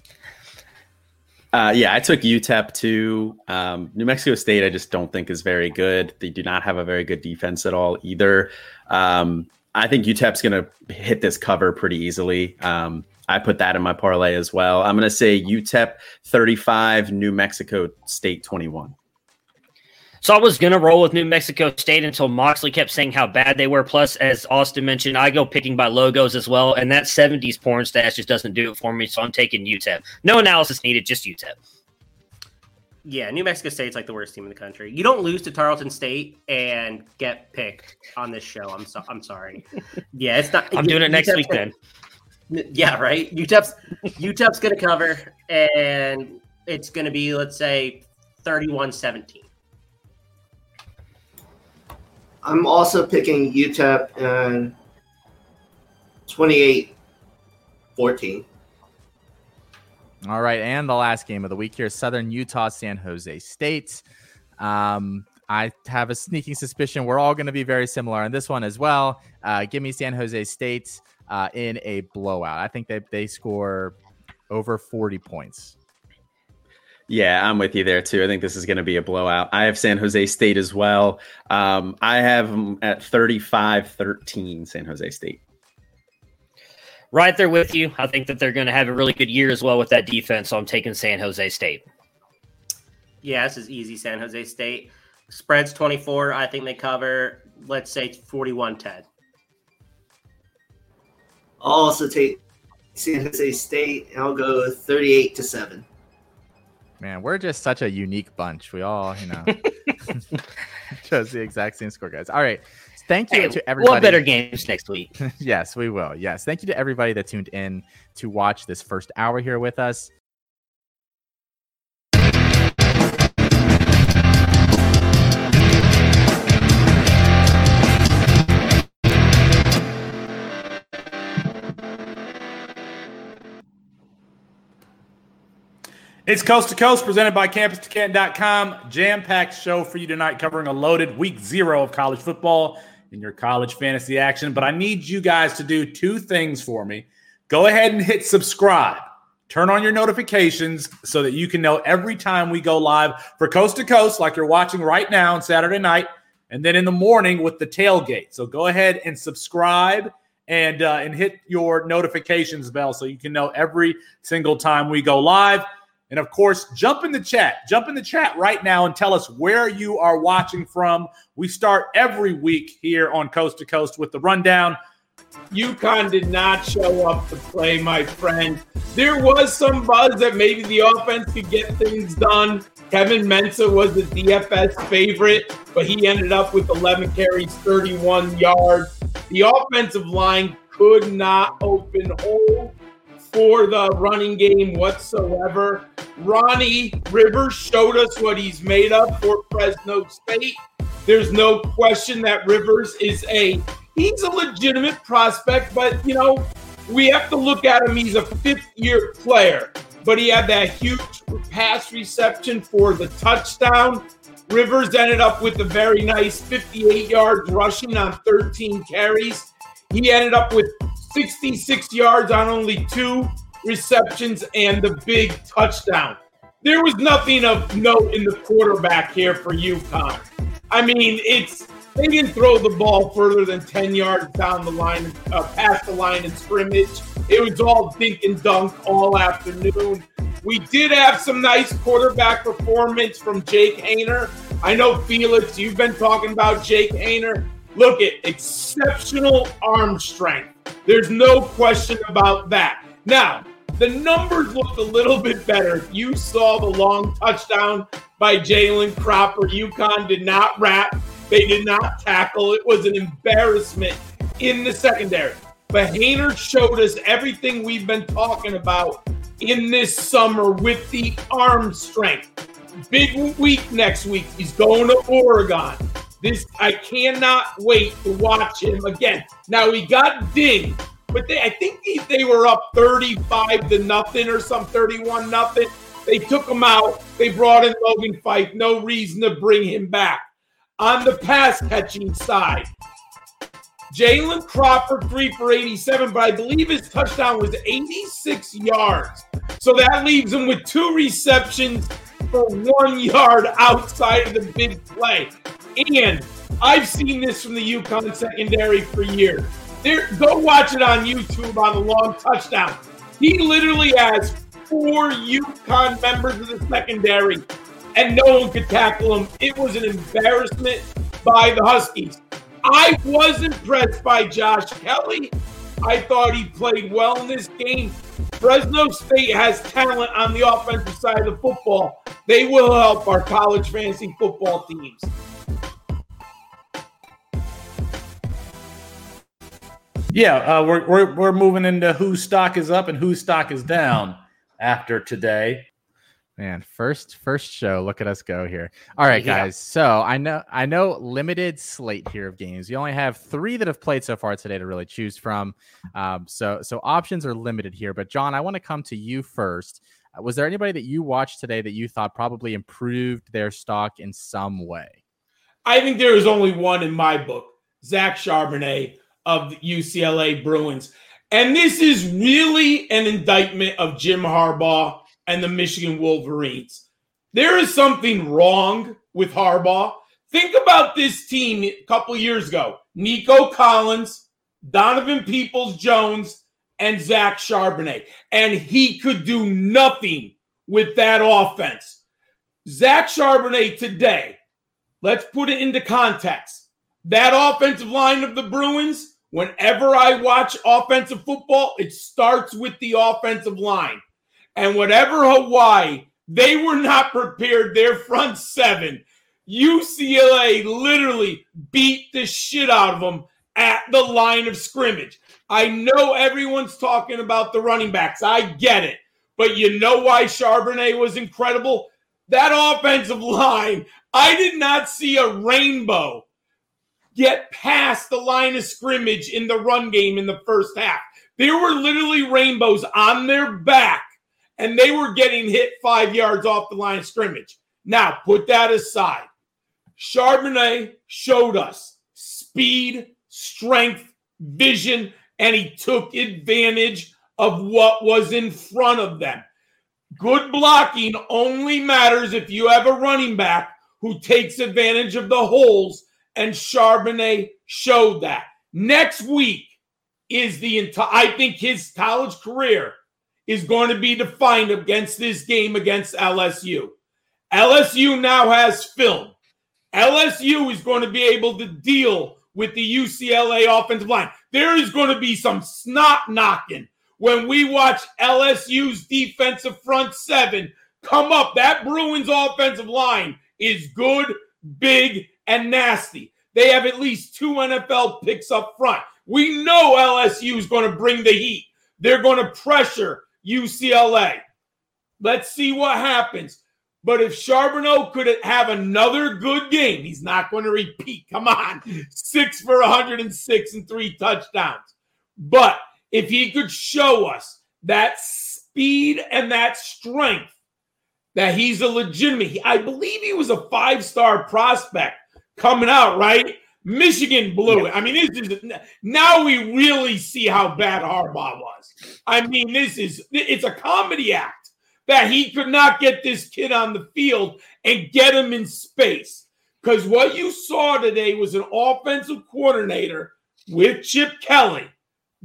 Uh, yeah, I took UTEP too. Um, New Mexico State, I just don't think is very good. They do not have a very good defense at all either. Um, I think UTEP's going to hit this cover pretty easily. Um, I put that in my parlay as well. I'm going to say UTEP 35, New Mexico State 21. So I was gonna roll with New Mexico State until Moxley kept saying how bad they were. Plus, as Austin mentioned, I go picking by logos as well, and that '70s porn stash just doesn't do it for me. So I'm taking UTEP. No analysis needed, just UTEP. Yeah, New Mexico State's like the worst team in the country. You don't lose to Tarleton State and get picked on this show. I'm so I'm sorry. Yeah, it's not. I'm doing it next UTEP's week gonna- then. Yeah, right. UTEP's UTEP's going to cover, and it's going to be let's say 31-17. I'm also picking UTEP and 28 14. All right, and the last game of the week here: Southern Utah, San Jose State. Um, I have a sneaking suspicion we're all going to be very similar on this one as well. Uh, give me San Jose State uh, in a blowout. I think that they score over forty points. Yeah, I'm with you there too. I think this is going to be a blowout. I have San Jose State as well. Um, I have them at 35 13, San Jose State. Right there with you. I think that they're going to have a really good year as well with that defense. So I'm taking San Jose State. Yeah, this is easy. San Jose State spreads 24. I think they cover. Let's say 41-10. I'll also take San Jose State, and I'll go 38 to 7. Man, we're just such a unique bunch. We all, you know, chose the exact same score, guys. All right. Thank you Hey, to everybody. We'll better games next week. yes, we will. Yes. Thank you to everybody that tuned in to watch this first hour here with us. It's Coast to Coast presented by CampusToCanton.com. Jam packed show for you tonight covering a loaded week zero of college football in your college fantasy action. But I need you guys to do two things for me. Go ahead and hit subscribe. Turn on your notifications so that you can know every time we go live for Coast to Coast, like you're watching right now on Saturday night, and then in the morning with the tailgate. So go ahead and subscribe and uh, and hit your notifications bell so you can know every single time we go live. And of course, jump in the chat. Jump in the chat right now and tell us where you are watching from. We start every week here on Coast to Coast with the rundown. UConn did not show up to play, my friend. There was some buzz that maybe the offense could get things done. Kevin Mensah was the DFS favorite, but he ended up with 11 carries, 31 yards. The offensive line could not open hole for the running game whatsoever. Ronnie Rivers showed us what he's made of for Fresno State. There's no question that Rivers is a he's a legitimate prospect, but you know, we have to look at him. He's a fifth year player, but he had that huge pass reception for the touchdown. Rivers ended up with a very nice 58 yards rushing on 13 carries. He ended up with 66 yards on only two receptions and the big touchdown. There was nothing of note in the quarterback here for UConn. I mean, it's they didn't throw the ball further than 10 yards down the line, uh, past the line in scrimmage. It was all dink and dunk all afternoon. We did have some nice quarterback performance from Jake Haener. I know, Felix, you've been talking about Jake Haener. Look at exceptional arm strength. There's no question about that. Now, the numbers looked a little bit better. You saw the long touchdown by Jalen Cropper. UConn did not wrap, they did not tackle. It was an embarrassment in the secondary. But Haener showed us everything we've been talking about in this summer with the arm strength. Big week next week. He's going to Oregon. This I cannot wait to watch him again. Now he got dinged, but they I think he, they were up 35 to nothing or some 31 nothing. They took him out. They brought in Logan Fife. No reason to bring him back. On the pass catching side, Jalen Crawford three for 87, but I believe his touchdown was 86 yards. So that leaves him with two receptions for one yard outside of the big play. And I've seen this from the UConn secondary for years. There, go watch it on YouTube on the long touchdown. He literally has four UConn members of the secondary, and no one could tackle him. It was an embarrassment by the Huskies. I was impressed by Josh Kelly. I thought he played well in this game. Fresno State has talent on the offensive side of the football. They will help our college fantasy football teams. Yeah, uh, we're, we're we're moving into whose stock is up and whose stock is down after today. Man, first first show. Look at us go here. All right, Yeah. guys. So I know I know limited slate here of games. You only have three that have played so far today to really choose from. Um, so so options are limited here. But John, I want to come to you first. Uh, Was there anybody that you watched today that you thought probably improved their stock in some way? I think there is only one in my book, Zach Charbonnet of UCLA Bruins. And this is really an indictment of Jim Harbaugh and the Michigan Wolverines. There is something wrong with Harbaugh. Think about this team a couple years ago Nico Collins, Donovan Peoples Jones, and Zach Charbonnet. And he could do nothing with that offense. Zach Charbonnet today, let's put it into context. That offensive line of the Bruins, whenever I watch offensive football, it starts with the offensive line. And whatever Hawaii, they were not prepared. Their front seven, UCLA literally beat the shit out of them at the line of scrimmage. I know everyone's talking about the running backs. I get it. But you know why Charbonnet was incredible? That offensive line, I did not see a rainbow get past the line of scrimmage in the run game in the first half. There were literally rainbows on their back and they were getting hit five yards off the line of scrimmage. Now, put that aside. Charbonnet showed us speed, strength, vision, and he took advantage of what was in front of them. Good blocking only matters if you have a running back who takes advantage of the holes, and Charbonnet showed that. Next week is the entire, I think his college career is going to be defined against this game against LSU. LSU now has film. LSU is going to be able to deal with the UCLA offensive line. There is going to be some snot knocking when we watch LSU's defensive front seven come up. That Bruins offensive line is good, big, and nasty. They have at least two NFL picks up front. We know LSU is going to bring the heat. They're going to pressure UCLA. Let's see what happens. But if Charbonnet could have another good game, he's not going to repeat. Come on, six for 106 and three touchdowns. But if he could show us that speed and that strength, that he's a legitimate, I believe he was a five star prospect coming out, right? Michigan blew it. I mean, this is now we really see how bad Harbaugh was. I mean, this is it's a comedy act that he could not get this kid on the field and get him in space. Because what you saw today was an offensive coordinator with Chip Kelly,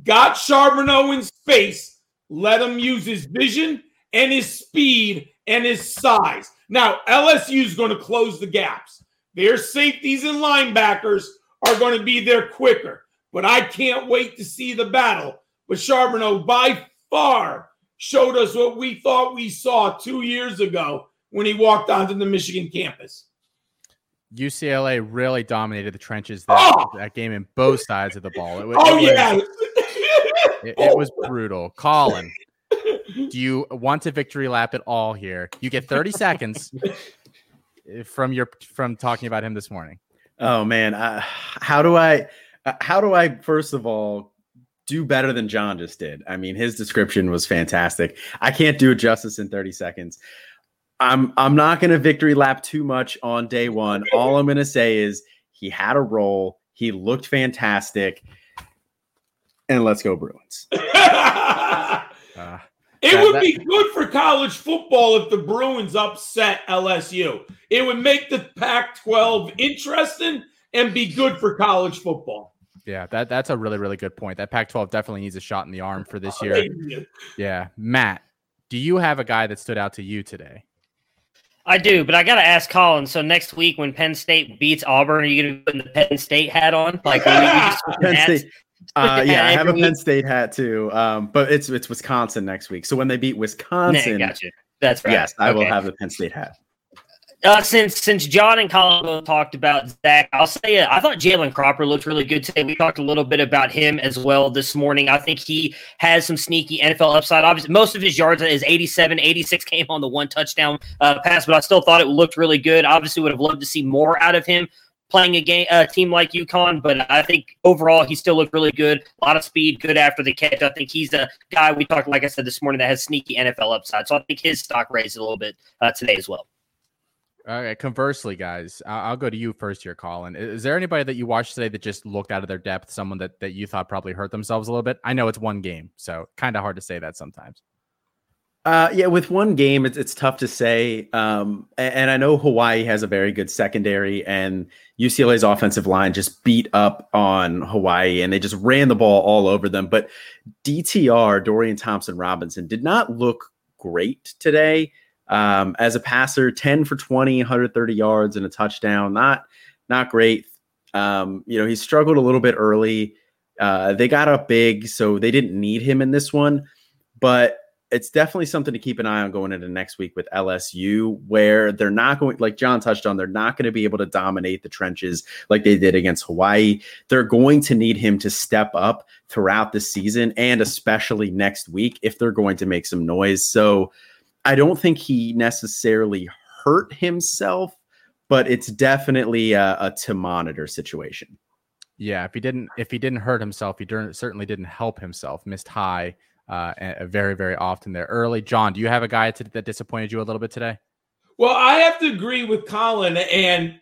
got Charbonnet in space, let him use his vision and his speed and his size. Now, LSU is going to close the gaps. Their safeties and linebackers are going to be there quicker. But I can't wait to see the battle. But Charbonnet, by far, showed us what we thought we saw two years ago when he walked onto the Michigan campus. UCLA really dominated the trenches that, oh! that game in both sides of the ball. It, oh, it yeah. Was, it, it was brutal. Colin, do you want to victory lap it all here? You get 30 seconds from your from talking about him this morning. Oh man, uh, how do I uh, how do I first of all do better than John just did. I mean, his description was fantastic. I can't do it justice in 30 seconds. I'm I'm not going to victory lap too much on day 1. All I'm going to say is he had a role. He looked fantastic. And let's go Bruins. it would that, be good for college football if the Bruins upset LSU. It would make the Pac 12 interesting and be good for college football. Yeah, that that's a really really good point. That Pac-12 definitely needs a shot in the arm for this year. Yeah, Matt, do you have a guy that stood out to you today? I do, but I got to ask Colin. So next week when Penn State beats Auburn, are you going to put the Penn State hat on? Like Penn State. Uh, yeah, I have a Penn State hat too, um, but it's it's Wisconsin next week. So when they beat Wisconsin, nah, gotcha. That's right. Yes, I okay. will have the Penn State hat. Uh, since since John and Colin talked about Zach, I'll say uh, I thought Jalen Cropper looked really good today. We talked a little bit about him as well this morning. I think he has some sneaky NFL upside. Obviously, most of his yards is 87, 86 came on the one touchdown uh, pass, but I still thought it looked really good. Obviously, would have loved to see more out of him playing a game a team like UConn, but I think overall he still looked really good. A lot of speed, good after the catch. I think he's a guy we talked, like I said this morning, that has sneaky NFL upside. So I think his stock raised a little bit uh, today as well. All right. Conversely, guys, I'll go to you first here, Colin. Is there anybody that you watched today that just looked out of their depth? Someone that that you thought probably hurt themselves a little bit? I know it's one game, so kind of hard to say that sometimes. Uh, yeah, with one game, it's it's tough to say. Um, and, and I know Hawaii has a very good secondary, and UCLA's offensive line just beat up on Hawaii, and they just ran the ball all over them. But DTR Dorian Thompson Robinson did not look great today. Um, as a passer, 10 for 20, 130 yards and a touchdown. Not not great. Um, you know, he struggled a little bit early. Uh, they got up big, so they didn't need him in this one. But it's definitely something to keep an eye on going into next week with LSU, where they're not going, like John touched on, they're not going to be able to dominate the trenches like they did against Hawaii. They're going to need him to step up throughout the season and especially next week if they're going to make some noise. So, I don't think he necessarily hurt himself, but it's definitely a, a to monitor situation. Yeah, if he didn't if he didn't hurt himself, he certainly didn't help himself. Missed high uh, very, very often there early. John, do you have a guy to, that disappointed you a little bit today? Well, I have to agree with Colin, and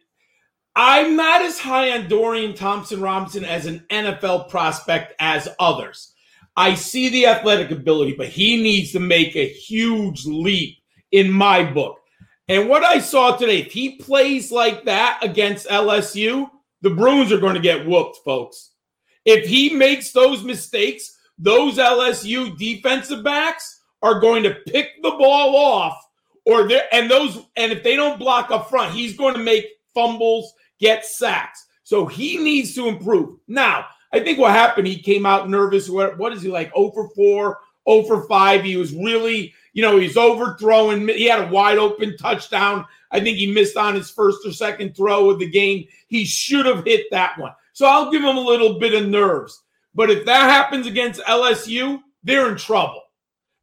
I'm not as high on Dorian Thompson Robinson as an NFL prospect as others. I see the athletic ability, but he needs to make a huge leap in my book. And what I saw today, if he plays like that against LSU, the Bruins are going to get whooped, folks. If he makes those mistakes, those LSU defensive backs are going to pick the ball off, or they and those, and if they don't block up front, he's going to make fumbles, get sacks. So he needs to improve. Now, I think what happened, he came out nervous. What, what is he like? 0 for 4, 0 for 5. He was really, you know, he's overthrowing. He had a wide open touchdown. I think he missed on his first or second throw of the game. He should have hit that one. So I'll give him a little bit of nerves. But if that happens against LSU, they're in trouble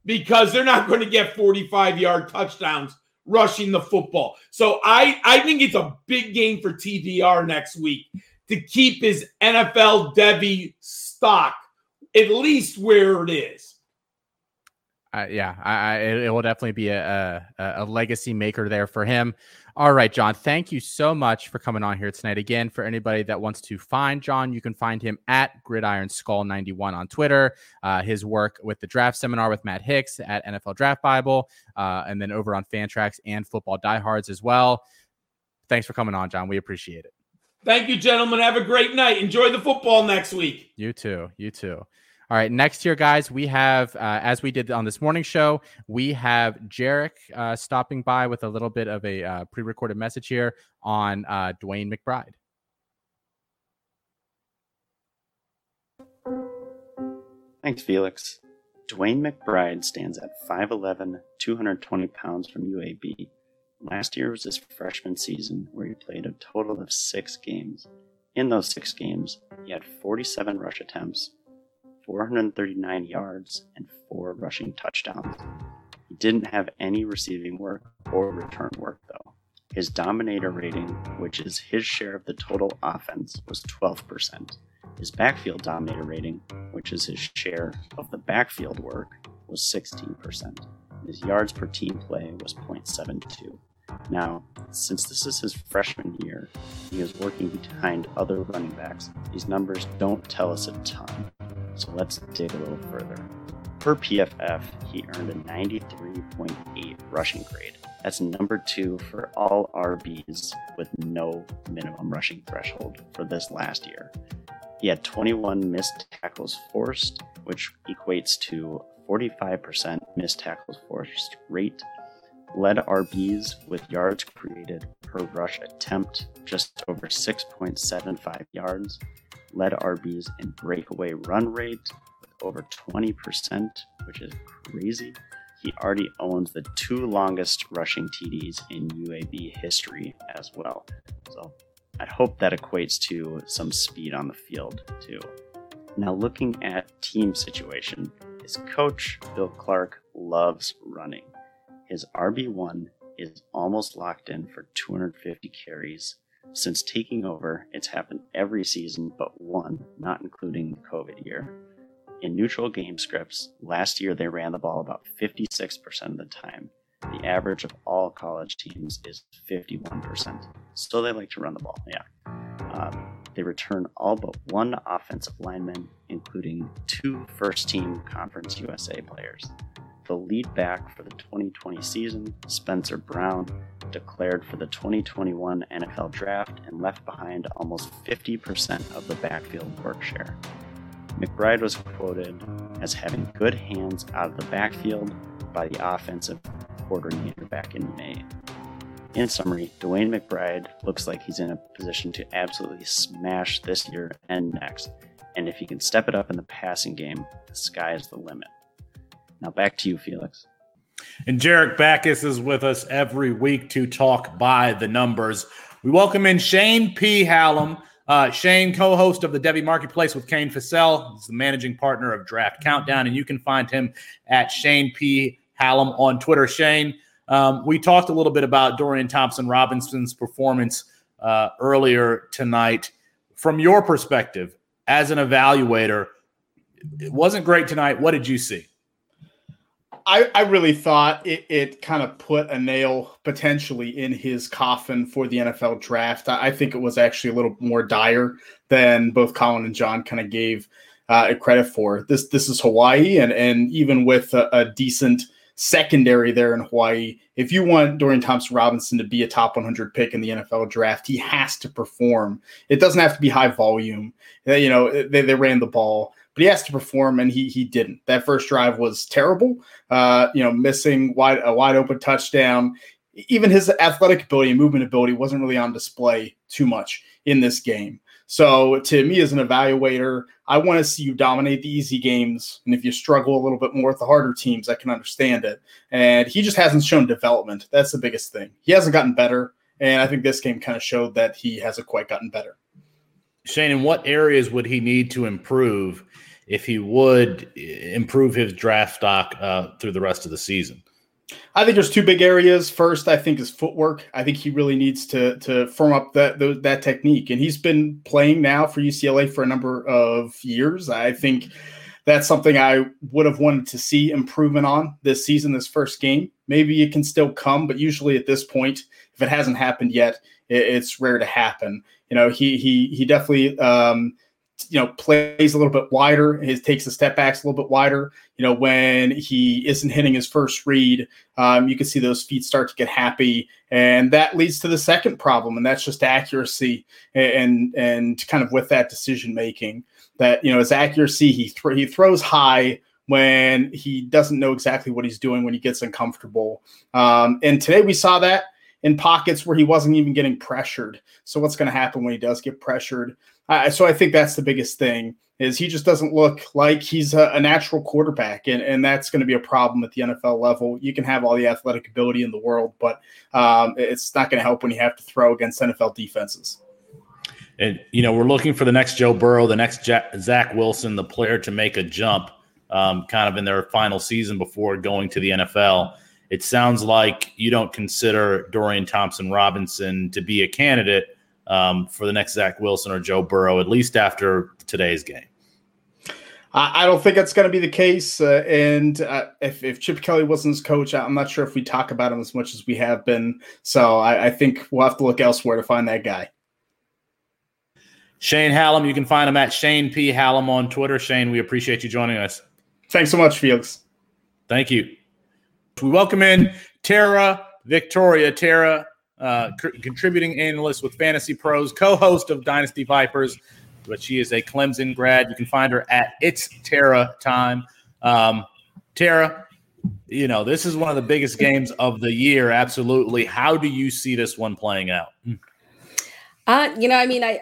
because they're not going to get 45 yard touchdowns rushing the football. So I, I think it's a big game for TDR next week to keep his NFL Devy stock at least where it is. Uh, yeah, I, I, it will definitely be a, a, a legacy maker there for him. All right, John, thank you so much for coming on here tonight. Again, for anybody that wants to find John, you can find him at Gridiron Skull 91 on Twitter. Uh, his work with the draft seminar with Matt Hicks at NFL Draft Bible, uh, and then over on Fantrax and Football Diehards as well. Thanks for coming on, John. We appreciate it. Thank you, gentlemen. Have a great night. Enjoy the football next week. You too. You too. All right, next year, guys, we have, uh, as we did on this morning show, we have Jarek uh, stopping by with a little bit of a uh, pre recorded message here on uh, DeWayne McBride. Thanks, Felix. DeWayne McBride stands at 5'11, 220 pounds from UAB. Last year was his freshman season, where he played a total of six games. In those six games, he had 47 rush attempts, 439 yards, and four rushing touchdowns. He didn't have any receiving work or return work, though. His dominator rating, which is his share of the total offense, was 12%. His backfield dominator rating, which is his share of the backfield work, was 16%. His yards per team play was 0.72. Now, since this is his freshman year, he is working behind other running backs. These numbers don't tell us a ton, so let's dig a little further. Per PFF, he earned a 93.8 rushing grade. That's number two for all RBs with no minimum rushing threshold for this last year. He had 21 missed tackles forced, which equates to 45% missed tackles forced rate. Led RBs with yards created per rush attempt just over 6.75 yards led RBs in breakaway run rate with over 20%, which is crazy. He already owns the two longest rushing TDs in UAB history as well. So I hope that equates to some speed on the field too. Now, looking at team situation, his coach, Bill Clark, loves running. His RB1 is almost locked in for 250 carries since taking over, it's happened every season but one, not including the COVID year. In neutral game scripts, last year they ran the ball about 56% of the time. The average of all college teams is 51%. So they like to run the ball, yeah. Um, they return all but one offensive lineman, including two first team Conference USA players. The lead back for the 2020 season, Spencer Brown, declared for the 2021 NFL Draft and left behind almost 50% of the backfield work share. McBride was quoted as having good hands out of the backfield by the offensive coordinator back in May. In summary, DeWayne McBride looks like he's in a position to absolutely smash this year and next, and if he can step it up in the passing game, the sky is the limit. Now back to you, Felix. And Jarek Backus is with us every week to talk by the numbers. We welcome in Shane P. Hallam. Uh, Shane, co host of the Devy Marketplace with Kane Fassell. He's the managing partner of Draft Countdown, and you can find him at Shane P. Hallam on Twitter. Shane, um, we talked a little bit about Dorian Thompson Robinson's performance uh, earlier tonight. From your perspective, as an evaluator, it wasn't great tonight. What did you see? I, I really thought it, it kind of put a nail potentially in his coffin for the NFL draft. I, I think it was actually a little more dire than both Colin and John kind of gave uh, credit for. This this is Hawaii, and and even with a, a decent secondary there in Hawaii, if you want Dorian Thompson Robinson to be a top 100 pick in the NFL draft, he has to perform. It doesn't have to be high volume. You know, they, they ran the ball, but he has to perform, and he he didn't. That first drive was terrible. Uh, you know, missing wide a wide open touchdown. Even his athletic ability and movement ability wasn't really on display too much in this game. So to me, as an evaluator, I want to see you dominate the easy games. And if you struggle a little bit more with the harder teams, I can understand it. And he just hasn't shown development. That's the biggest thing. He hasn't gotten better. And I think this game kind of showed that he hasn't quite gotten better. Shane, in what areas would he need to improve if he would improve his draft stock uh, through the rest of the season? I think there's two big areas. First, I think is footwork. I think he really needs to to firm up that that technique, and he's been playing now for UCLA for a number of years. I think that's something I would have wanted to see improvement on this season, this first game. Maybe it can still come, but usually at this point, if it hasn't happened yet, it's rare to happen. You know, he he he definitely um, you know plays a little bit wider his takes the step backs a little bit wider. You know when he isn't hitting his first read um, you can see those feet start to get happy and that leads to the second problem and that's just accuracy and and kind of with that decision making that you know his accuracy. He th- he throws high when he doesn't know exactly what he's doing when he gets uncomfortable. Um, and today we saw that in pockets where he wasn't even getting pressured. So what's going to happen when he does get pressured so I think that's the biggest thing is he just doesn't look like he's a, a natural quarterback, and, and that's going to be a problem at the NFL level. You can have all the athletic ability in the world, but um, it's not going to help when you have to throw against NFL defenses. And you know we're looking for the next Joe Burrow, the next Jack, Zach Wilson, the player to make a jump, um, kind of in their final season before going to the NFL. It sounds like you don't consider Dorian Thompson Robinson to be a candidate um, for the next Zach Wilson or Joe Burrow, at least after today's game. I don't think that's going to be the case. Uh, and uh, if, if, Chip Kelly wasn't his coach, I'm not sure if we talk about him as much as we have been. So I, I think we'll have to look elsewhere to find that guy. Shane Hallam, you can find him at Shane P. Hallam on Twitter. Shane, we appreciate you joining us. Thanks so much, Felix. Thank you. We welcome in Tara Victoria. Tara, uh, contributing analyst with Fantasy Pros, co-host of Dynasty Vipers. But she is a Clemson grad. You can find her at It's Tara Time. Um, Tara, you know this is one of the biggest games of the year. Absolutely. How do you see this one playing out? Uh, you know, I mean, I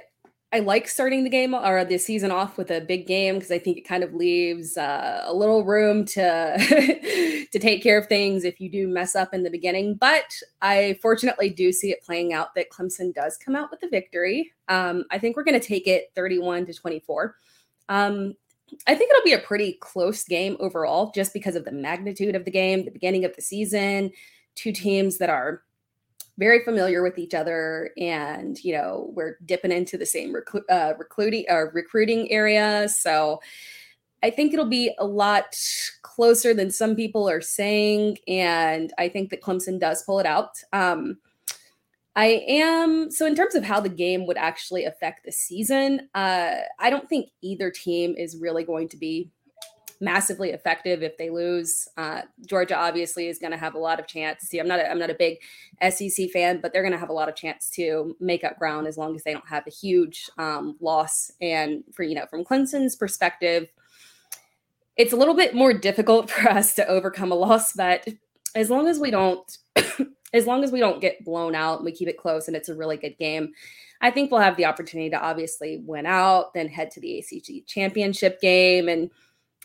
I like starting the game or the season off with a big game because I think it kind of leaves uh, a little room to to take care of things if you do mess up in the beginning. But I fortunately do see it playing out that Clemson does come out with the victory. Um, I think we're going to take it 31 to 24. Um, I think it'll be a pretty close game overall, just because of the magnitude of the game, the beginning of the season, two teams that are very familiar with each other and you know we're dipping into the same uh, recruiting uh, recruiting area so i think it'll be a lot closer than some people are saying and i think that clemson does pull it out um, I am so in terms of how the game would actually affect the season. Uh, I don't think either team is really going to be massively effective if they lose. Uh, Georgia obviously is going to have a lot of chance. See, I'm not a, I'm not a big SEC fan, but they're going to have a lot of chance to make up ground as long as they don't have a huge um, loss. And for you know, from Clemson's perspective, it's a little bit more difficult for us to overcome a loss, but as long as we don't. as long as we don't get blown out and we keep it close and it's a really good game, I think we'll have the opportunity to obviously win out, then head to the ACC championship game and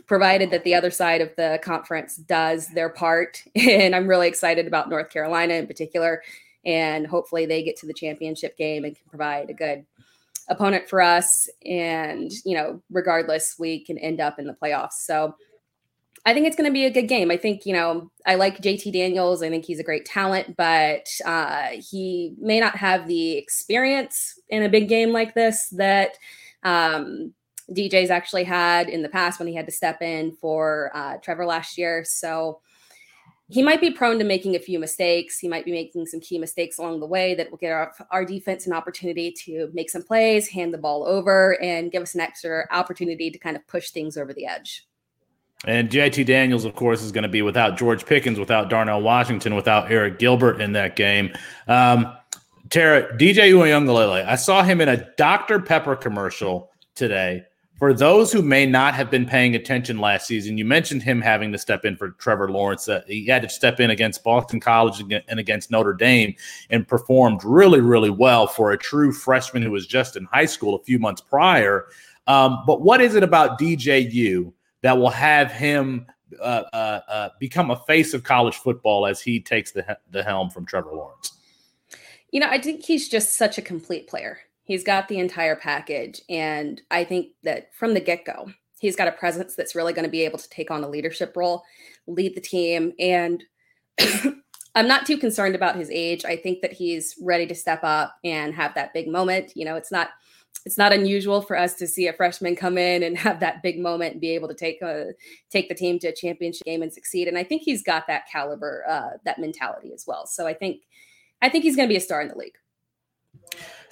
provided that the other side of the conference does their part. And I'm really excited about North Carolina in particular. And hopefully they get to the championship game and can provide a good opponent for us. And, you know, regardless, we can end up in the playoffs. So I think it's going to be a good game. I think, you know, I like JT Daniels. I think he's a great talent, but uh, he may not have the experience in a big game like this that um, DJ's actually had in the past when he had to step in for uh, Trevor last year. So he might be prone to making a few mistakes. He might be making some key mistakes along the way that will get our, our defense an opportunity to make some plays, hand the ball over, and give us an extra opportunity to kind of push things over the edge. And JT Daniels, of course, is going to be without George Pickens, without Darnell Washington, without Arik Gilbert in that game. Um, Tara, DJ Uiagalelei, I saw him in a Dr. Pepper commercial today for those who may not have been paying attention last season, you mentioned him having to step in for Trevor Lawrence. Uh, he had to step in against Boston College and against Notre Dame and performed really, really well for a true freshman who was just in high school a few months prior. Um, but what is it about DJU that will have him uh, uh, uh, become a face of college football as he takes the, the helm from Trevor Lawrence? You know, I think he's just such a complete player. He's got the entire package. And I think that from the get go, he's got a presence that's really going to be able to take on a leadership role, lead the team. And I'm not too concerned about his age. I think that he's ready to step up and have that big moment. You know, it's not it's not unusual for us to see a freshman come in and have that big moment and be able to take a take the team to a championship game and succeed. And I think he's got that caliber, uh, that mentality as well. So I think I think he's going to be a star in the league.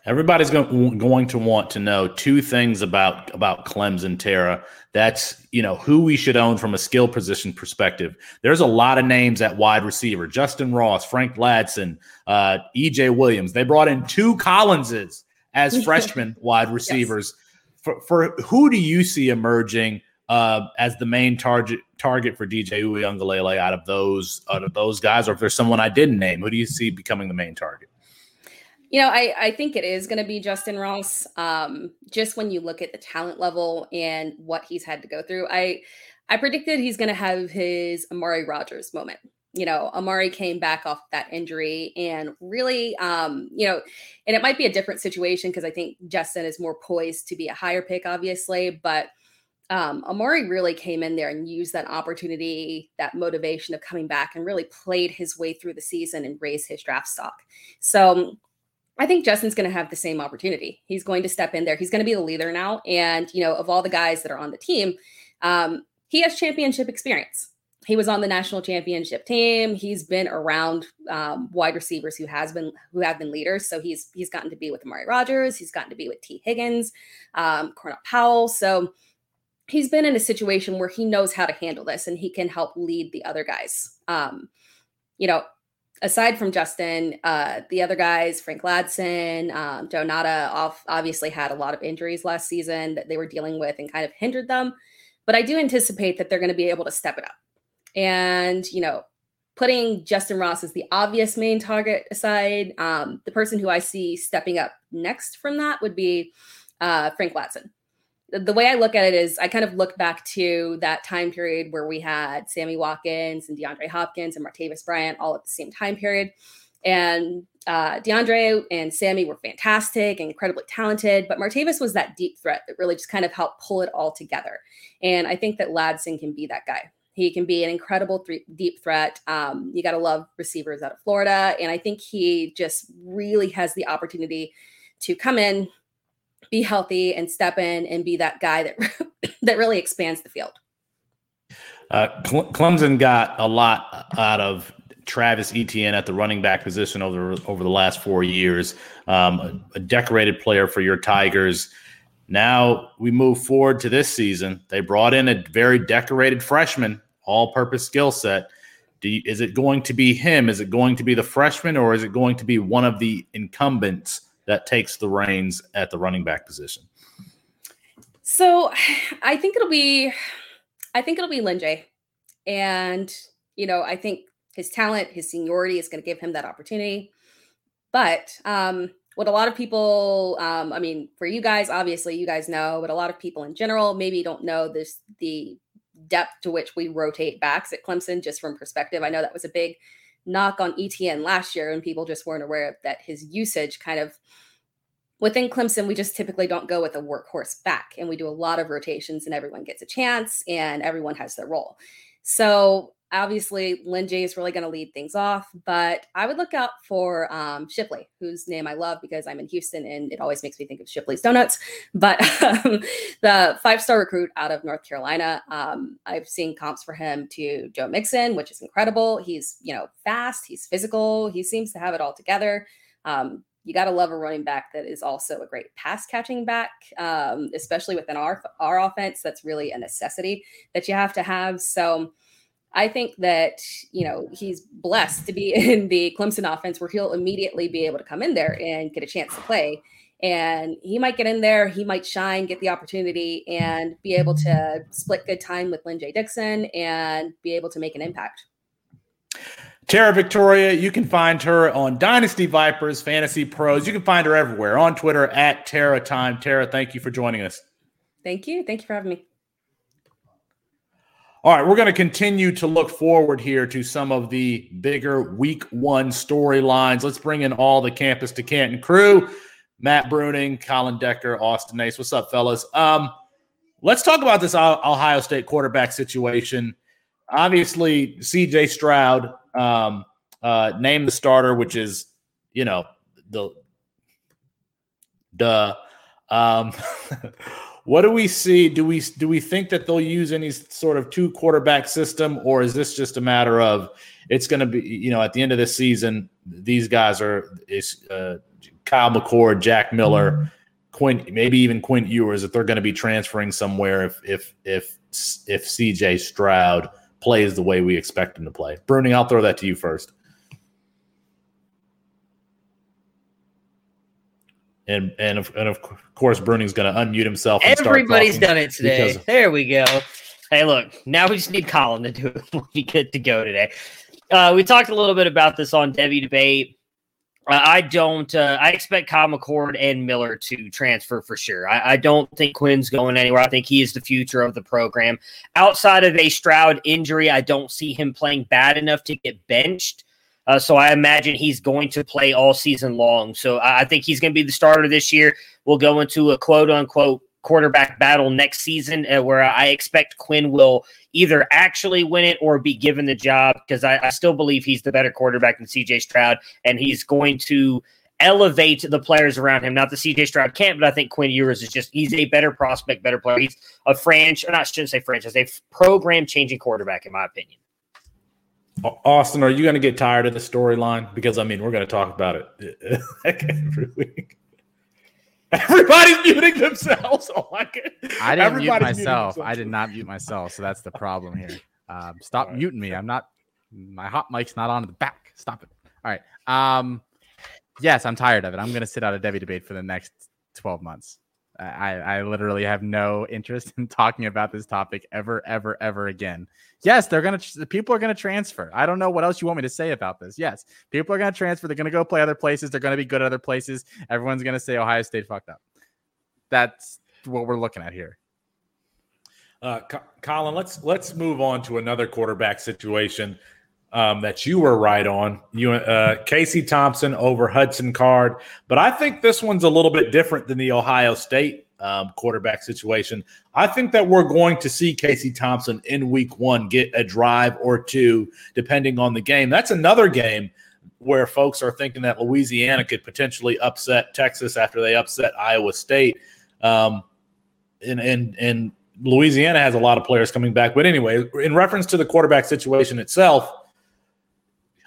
Everybody's going, going to want to know two things about about Clemson Tara. That's you know who we should own from a skill position perspective. There's a lot of names at wide receiver: Justin Ross, Frank Ladson, uh, EJ Williams. They brought in two Collinses as freshman wide receivers. Yes. For, for who do you see emerging uh, as the main target target for DJ Uiagalelei out of those out of those guys, or if there's someone I didn't name, who do you see becoming the main target? You know, I, I think it is going to be Justin Ross. Um, just when you look at the talent level and what he's had to go through, I I predicted he's going to have his Amari Rodgers moment. You know, Amari came back off that injury and really, um, you know, and it might be a different situation because I think Justin is more poised to be a higher pick, obviously, but um, Amari really came in there and used that opportunity, that motivation of coming back and really played his way through the season and raised his draft stock. So I think Justin's going to have the same opportunity. He's going to step in there. He's going to be the leader now. And, you know, of all the guys that are on the team, um, he has championship experience. He was on the national championship team. He's been around um, wide receivers who has been who have been leaders. So he's he's gotten to be with Amari Rodgers. He's gotten to be with Tee Higgins, um, Cornell Powell. So he's been in a situation where he knows how to handle this and he can help lead the other guys. Um, you know, aside from Justin, uh, the other guys, Frank Ladson, um, Joe off, obviously had a lot of injuries last season that they were dealing with and kind of hindered them. But I do anticipate that they're going to be able to step it up. And, you know, putting Justin Ross as the obvious main target aside, um, the person who I see stepping up next from that would be uh, Frank Ladson the way I look at it is I kind of look back to that time period where we had Sammy Watkins and DeAndre Hopkins and Martavis Bryant all at the same time period. And uh, DeAndre and Sammy were fantastic and incredibly talented, but Martavis was that deep threat that really just kind of helped pull it all together. And I think that Ladson can be that guy. He can be an incredible th- deep threat. Um, you got to love receivers out of Florida. And I think he just really has the opportunity to come in, be healthy and step in and be that guy that that really expands the field. Uh, Clemson got a lot out of Travis Etienne at the running back position over over the last four years. Um, a, a, decorated player for your Tigers. Now we move forward to this season. They brought in a very decorated freshman, all-purpose skill set. Is it going to be him? Is it going to be the freshman, or is it going to be one of the incumbents that takes the reins at the running back position? So I think it'll be I think it'll be Lyn-J. And, you know, I think his talent, his seniority is going to give him that opportunity. But um, what a lot of people, um, I mean, for you guys, obviously, you guys know, but a lot of people in general maybe don't know this the depth to which we rotate backs at Clemson, just from perspective. I know that was a big knock on Etienne last year, and people just weren't aware of that his usage kind of within Clemson, we just typically don't go with a workhorse back, and we do a lot of rotations, and everyone gets a chance, and everyone has their role. So obviously, Lynn is really going to lead things off, but I would look out for um, Shipley, whose name I love because I'm in Houston and it always makes me think of Shipley's Donuts. But um, the five star recruit out of North Carolina, um, I've seen comps for him to Joe Mixon, which is incredible. He's, you know, fast, he's physical, he seems to have it all together. Um, you got to love a running back that is also a great pass catching back, um, especially within our our offense. That's really a necessity that you have to have. So I think that you know he's blessed to be in the Clemson offense where he'll immediately be able to come in there and get a chance to play. And he might get in there, he might shine, get the opportunity, and be able to split good time with Lyn-J Dixon and be able to make an impact. Tara Victoria, you can find her on Dynasty Vipers, Fantasy Pros. You can find her everywhere on Twitter at Tara Time. Tara, thank you for joining us. Thank you. Thank you for having me. All right, we're going to continue to look forward here to some of the bigger week one storylines. Let's bring in all the campus to Canton crew. Matt Bruning, Colin Decker, Austin Ace. What's up, fellas? Um, let's talk about this Ohio State quarterback situation. Obviously, CJ Stroud um, uh, name the starter, which is you know the the um, what do we see? Do we do we think that they'll use any sort of two quarterback system, or is this just a matter of it's going to be you know at the end of the season these guys are is uh, Kyle McCord, Jack Miller. Mm-hmm. Quinn, maybe even Quinn Ewers, that they're going to be transferring somewhere, if if if if CJ Stroud plays the way we expect him to play. Bruning, I'll throw that to you first. And and of, and of course, Bruning's going to unmute himself. Everybody's done it today. There we go. Hey, look, now we just need Colin to do it. We'll be good to go today. Uh, we talked a little bit about this on Devy Debate. I don't. Uh, I expect Kyle McCord and Miller to transfer for sure. I, I, don't think Quinn's going anywhere. I think he is the future of the program. Outside of a Stroud injury, I don't see him playing bad enough to get benched. Uh, so I imagine he's going to play all season long. So I, I think he's going to be the starter this year. We'll go into a quote unquote quarterback battle next season uh, where I expect Quinn will either actually win it or be given the job because I, I, still believe he's the better quarterback than CJ Stroud and he's going to elevate the players around him. Not that CJ Stroud can't, but I think Quinn Ewers is just he's a better prospect, better player. He's a franchise, not shouldn't say franchise, a program changing quarterback, in my opinion. Austin, are you going to get tired of the storyline? Because I mean, we're going to talk about it every week. Everybody's muting themselves. Oh god! I didn't mute myself. I did not mute myself, so that's the problem here. Um, stop right. muting me. I'm not. My hot mic's not on the back. Stop it. All right. Um, yes, I'm tired of it. I'm going to sit out a Devy debate for the next 12 months. I, I literally have no interest in talking about this topic ever, ever, ever again. Yes, they're gonna people are gonna transfer. I don't know what else you want me to say about this. Yes, people are gonna transfer. They're gonna go play other places. They're gonna be good at other places. Everyone's gonna say Ohio State fucked up. That's what we're looking at here. Uh, Colin, let's let's move on to another quarterback situation um, that you were right on. You uh, Casey Thompson over Hudson Card, but I think this one's a little bit different than the Ohio State um, quarterback situation. I think that we're going to see Casey Thompson in Week One get a drive or two, depending on the game. That's another game where folks are thinking that Louisiana could potentially upset Texas after they upset Iowa State. Um, and and and Louisiana has a lot of players coming back. But anyway, in reference to the quarterback situation itself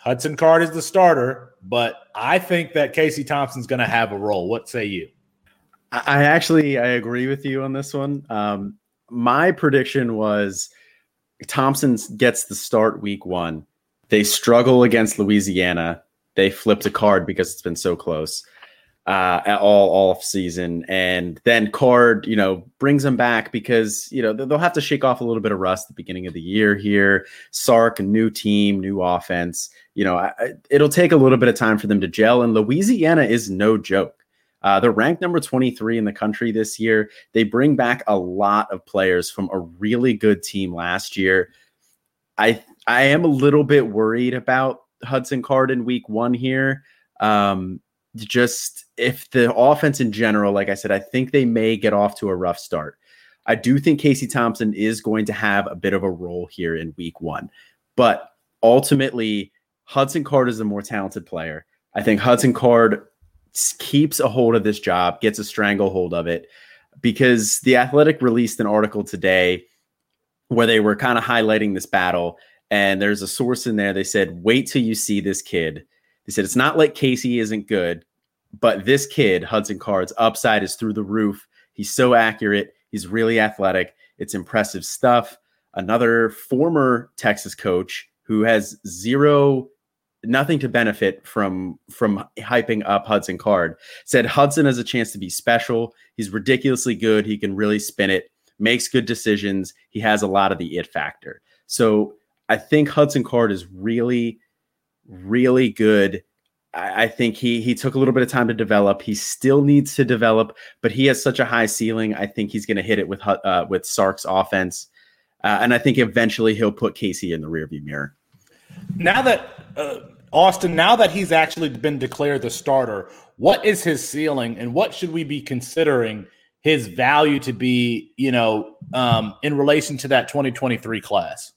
Hudson Card is the starter, but I think that Casey Thompson's going to have a role. What say you? I actually I agree with you on this one. Um, my prediction was Thompson gets the start week one. They struggle against Louisiana. They flipped a card because it's been so close uh, at all off season, and then Card, you know, brings them back because you know they'll have to shake off a little bit of rust at the beginning of the year here. Sark, new team, new offense. You know, I, it'll take a little bit of time for them to gel, and Louisiana is no joke. Uh, they're ranked number 23 in the country this year. They bring back a lot of players from a really good team last year. I I am a little bit worried about Hudson Card in week one here. Um, just if the offense in general, like I said, I think they may get off to a rough start. I do think Casey Thompson is going to have a bit of a role here in week one. But ultimately, Hudson Card is a more talented player. I think Hudson Card keeps a hold of this job, gets a stranglehold of it, because the Athletic released an article today where they were kind of highlighting this battle. And there's a source in there. They said, wait till you see this kid. They said, it's not like Casey isn't good, but this kid, Hudson Card's upside is through the roof. He's so accurate. He's really athletic. It's impressive stuff. Another former Texas coach who has zero nothing to benefit from from hyping up Hudson Card. Said Hudson has a chance to be special. He's ridiculously good. He can really spin it, makes good decisions. He has a lot of the it factor. So I think Hudson Card is really, really good. I, I think he he took a little bit of time to develop. He still needs to develop, but he has such a high ceiling. I think he's going to hit it with uh, with Sark's offense, uh, and I think eventually he'll put Casey in the rearview mirror. Now that uh, Austin, now that he's actually been declared the starter, what is his ceiling, and what should we be considering his value to be? You know, um, in relation to that 2023 class.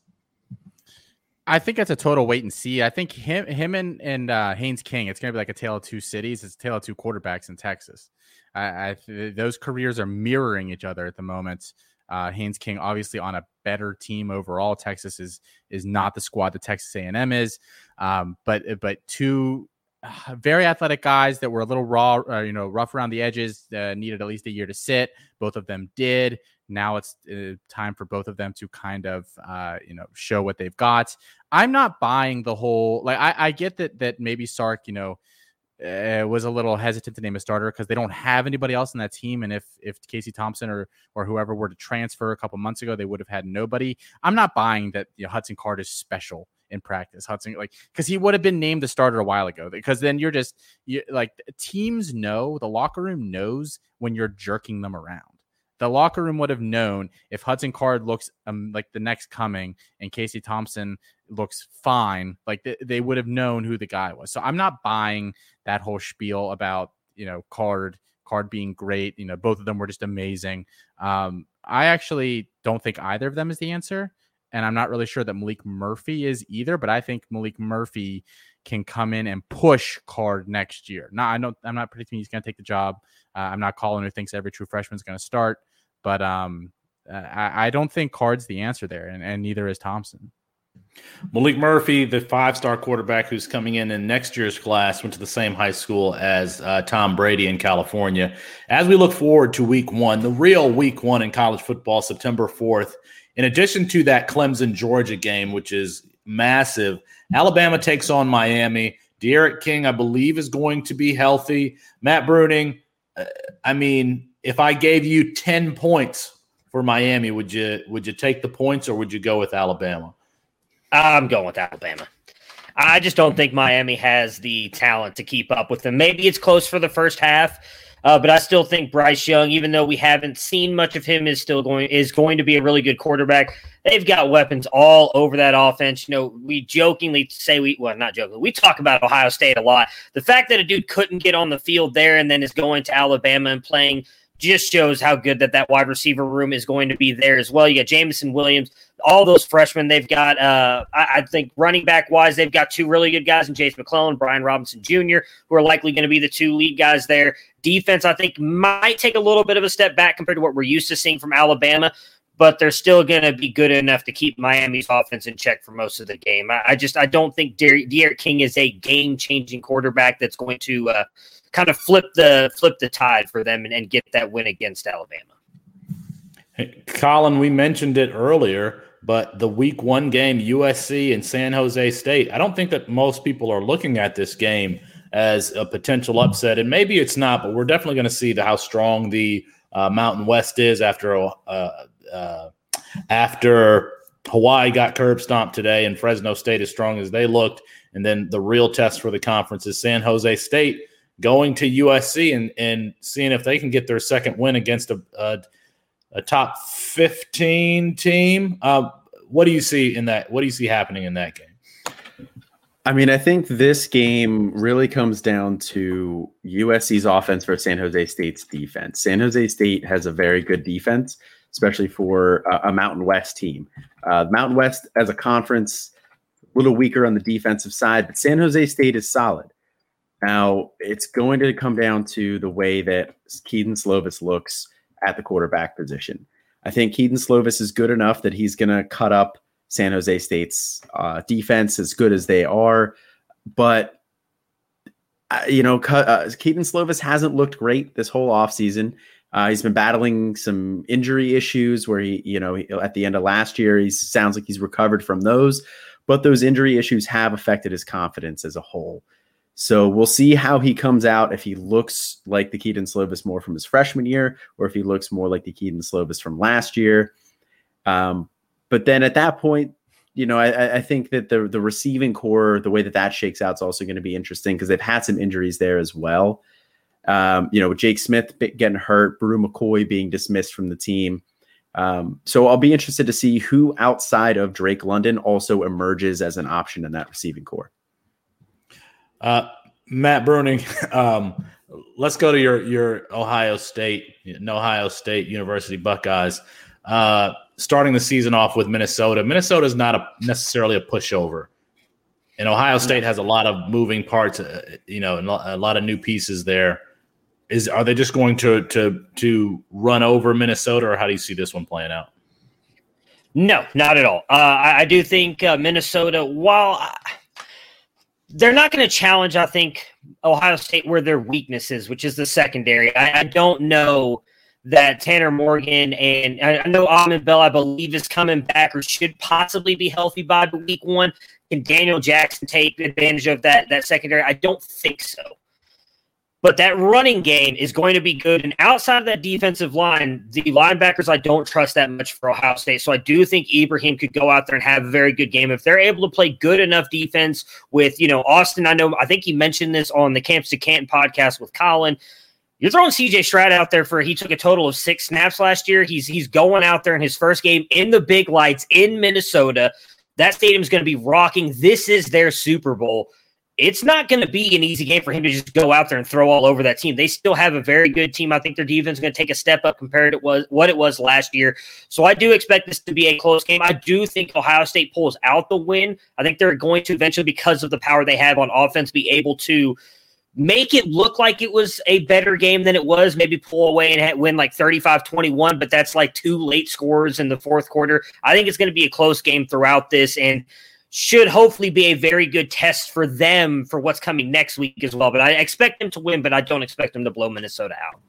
I think it's a total wait and see. I think him, him, and and uh, Haynes King. It's going to be like a tale of two cities. It's a tale of two quarterbacks in Texas. I, I those careers are mirroring each other at the moment. Uh, Haynes King, obviously, on a better team overall. Texas is is not the squad that Texas A&M is, um, but but two uh, very athletic guys that were a little raw, uh, you know, rough around the edges. Uh, needed at least a year to sit. Both of them did. Now it's uh, time for both of them to kind of, uh, you know, show what they've got. I'm not buying the whole. Like, I, I get that that maybe Sark, you know uh, was a little hesitant to name a starter because they don't have anybody else in that team. And if if Casey Thompson or or whoever were to transfer a couple months ago, they would have had nobody. I'm not buying that you know, Hudson Card is special in practice. Hudson like because he would have been named the starter a while ago. Because then you're just you, like teams know the locker room knows when you're jerking them around the locker room would have known if Hudson Card looks um, like the next coming and Casey Thompson looks fine, like th- they would have known who the guy was. So I'm not buying that whole spiel about you know Card Card being great. You know, both of them were just amazing. Um, I actually don't think either of them is the answer, and I'm not really sure that Maalik Murphy is either. But I think Maalik Murphy can come in and push Card next year. Now I don't, I'm not predicting he's going to take the job. Uh, I'm not calling who thinks every true freshman is going to start. But um, I, I don't think Card's the answer there, and, and neither is Thompson. Maalik Murphy, the five star quarterback who's coming in in next year's class, went to the same high school as uh, Tom Brady in California. As we look forward to week one, the real week one in college football, September 4th, in addition to that Clemson Georgia game, which is massive, Alabama takes on Miami. D'Eriq King, I believe, is going to be healthy. Matt Bruning, uh, I mean, if I gave you 10 points for Miami, would you would you take the points or would you go with Alabama? I'm going with Alabama. I just don't think Miami has the talent to keep up with them. Maybe it's close for the first half, uh, but I still think Bryce Young, even though we haven't seen much of him, is still going is going to be a really good quarterback. They've got weapons all over that offense. You know, we jokingly say we well, not jokingly, we talk about Ohio State a lot. The fact that a dude couldn't get on the field there and then is going to Alabama and playing just shows how good that that wide receiver room is going to be there as well. You got Jameson Williams, all those freshmen. They've got, uh, I, I, think, running back wise, they've got two really good guys in Jase McClellan, Brian Robinson Jr., who are likely going to be the two lead guys there. Defense, I think, might take a little bit of a step back compared to what we're used to seeing from Alabama. But they're still going to be good enough to keep Miami's offense in check for most of the game. I, I just I don't think D'Eriq King is a game changing quarterback that's going to uh, kind of flip the flip the tide for them and, and get that win against Alabama. Hey, Colin, we mentioned it earlier, but the week one game, USC and San Jose State, I don't think that most people are looking at this game as a potential upset. And maybe it's not, but we're definitely going to see the, how strong the uh, Mountain West is after uh, uh, after Hawaii got curb stomped today and Fresno State as strong as they looked. And then the real test for the conference is San Jose State going to USC and, and seeing if they can get their second win against a, a, a top 15 team. Uh, what do you see in that? What do you see happening in that game? I mean, I think this game really comes down to USC's offense versus San Jose State's defense. San Jose State has a very good defense, especially for a, a Mountain West team. Uh, Mountain West as a conference a little weaker on the defensive side, but San Jose State is solid. Now, it's going to come down to the way that Kedon Slovis looks at the quarterback position. I think Kedon Slovis is good enough that he's going to cut up San Jose State's uh, defense as good as they are. But, uh, you know, uh, Kedon Slovis hasn't looked great this whole offseason. Uh, he's been battling some injury issues where he, you know, at the end of last year, he sounds like he's recovered from those, but those injury issues have affected his confidence as a whole. So we'll see how he comes out if he looks like the Kedon Slovis more from his freshman year, or if he looks more like the Kedon Slovis from last year. Um, but then at that point, you know, I, I, think that the the receiving corps, the way that that shakes out, is also going to be interesting because they've had some injuries there as well. Um, you know, Jake Smith getting hurt, Bru McCoy being dismissed from the team. Um, so I'll be interested to see who outside of Drake London also emerges as an option in that receiving corps. Uh, Matt Bruning, um, let's go to your your Ohio State, Ohio State University Buckeyes. Uh, starting the season off with Minnesota. Minnesota is not a, necessarily a pushover, and Ohio State has a lot of moving parts. Uh, you know, and a lot of new pieces there. Is are they just going to to to run over Minnesota, or how do you see this one playing out? No, not at all. Uh, I, I, do think uh, Minnesota, while I, they're not going to challenge, I think, Ohio State where their weakness is, which is the secondary. I, I don't know that Tanner Morgan and I, I know Amen Bell, I believe, is coming back or should possibly be healthy by the week one. Can Daniel Jackson take advantage of that that secondary? I don't think so. But that running game is going to be good. And outside of that defensive line, the linebackers I don't trust that much for Ohio State. So I do think Ibrahim could go out there and have a very good game. If they're able to play good enough defense with, you know, Austin, I know I think he mentioned this on the Campus to Canton podcast with Colin. You're throwing CJ Stroud out there for he took a total of six snaps last year. He's he's going out there in his first game in the big lights in Minnesota. That stadium's going to be rocking. This is their Super Bowl it's not going to be an easy game for him to just go out there and throw all over that team. They still have a very good team. I think their defense is going to take a step up compared to what it was last year. So I do expect this to be a close game. I do think Ohio State pulls out the win. I think they're going to eventually, because of the power they have on offense, be able to make it look like it was a better game than it was. Maybe pull away and win like 35 21, but that's like two late scores in the fourth quarter. I think it's going to be a close game throughout this. And should hopefully be a very good test for them for what's coming next week as well. But I expect them to win, but I don't expect them to blow Minnesota out.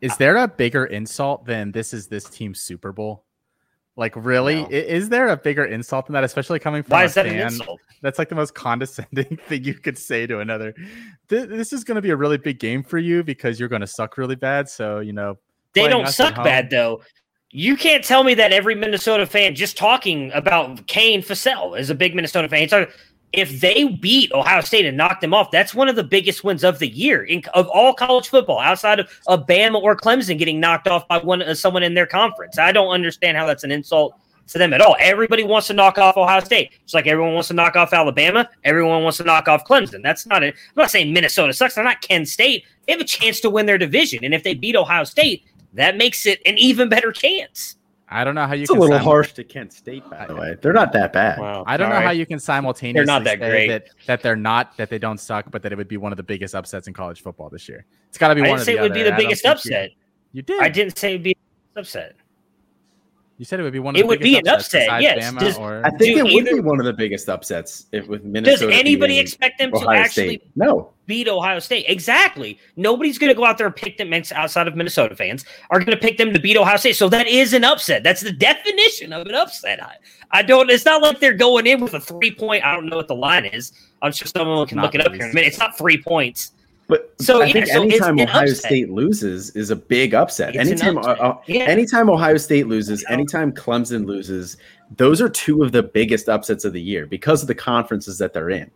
Is there a bigger insult than this is this team's Super Bowl? Like, really? No. Is there a bigger insult than that, especially coming from Why a that fan? That's like the most condescending thing you could say to another. This is going to be a really big game for you because you're going to suck really bad. So, you know, they don't suck bad though. You can't tell me that every Minnesota fan just talking about Kane Fassell is a big Minnesota fan. So if they beat Ohio State and knock them off, that's one of the biggest wins of the year in, of all college football, outside of, of Bama or Clemson getting knocked off by one uh, someone in their conference. I don't understand how that's an insult to them at all. Everybody wants to knock off Ohio State. It's like everyone wants to knock off Alabama. Everyone wants to knock off Clemson. That's not it. I'm not saying Minnesota sucks. They're not Kent State. They have a chance to win their division. And if they beat Ohio State, that makes it an even better chance. I don't know how you. It's a little harsh to Kent State, by the way. They're not that bad. Wow. I don't know how you can simultaneously they're not that great. That, that they're not that they don't suck, but that it would be one of the biggest upsets in college football this year. It's got to be I one. I didn't say it would be the biggest upset. You, you, did. I didn't say it'd be upset. You said it would be one. Of it would be an upset. Yes. Does, or... I think it would be one of the biggest upsets if with Minnesota. Does anybody expect them Ohio to actually State. no beat Ohio State? Exactly. Nobody's going to go out there and pick them. Outside of Minnesota fans are going to pick them to beat Ohio State. So that is an upset. That's the definition of an upset. I, I don't. It's not like they're going in with a three point. I don't know what the line is. I'm sure someone can not look it up here in a minute. It's not three points. But so I yeah, think so anytime Ohio State loses is a big upset. It's anytime upset. Uh, yeah. anytime Ohio State loses, anytime Clemson loses, those are two of the biggest upsets of the year because of the conferences that they're in.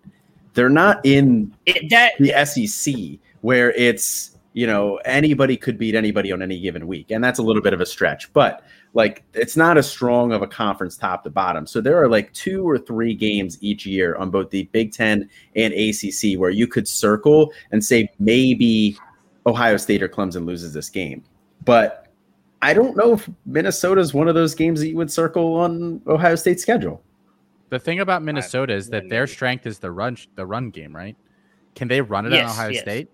They're not in it, that, the SEC where it's you know anybody could beat anybody on any given week, and that's a little bit of a stretch. But like it's not as strong of a conference top to bottom. So there are like two or three games each year on both the Big Ten and ACC where you could circle and say maybe Ohio State or Clemson loses this game. But I don't know if Minnesota is one of those games that you would circle on Ohio State's schedule. The thing about Minnesota is that their strength is the run the run game, right? Can they run it Yes, on Ohio yes. State?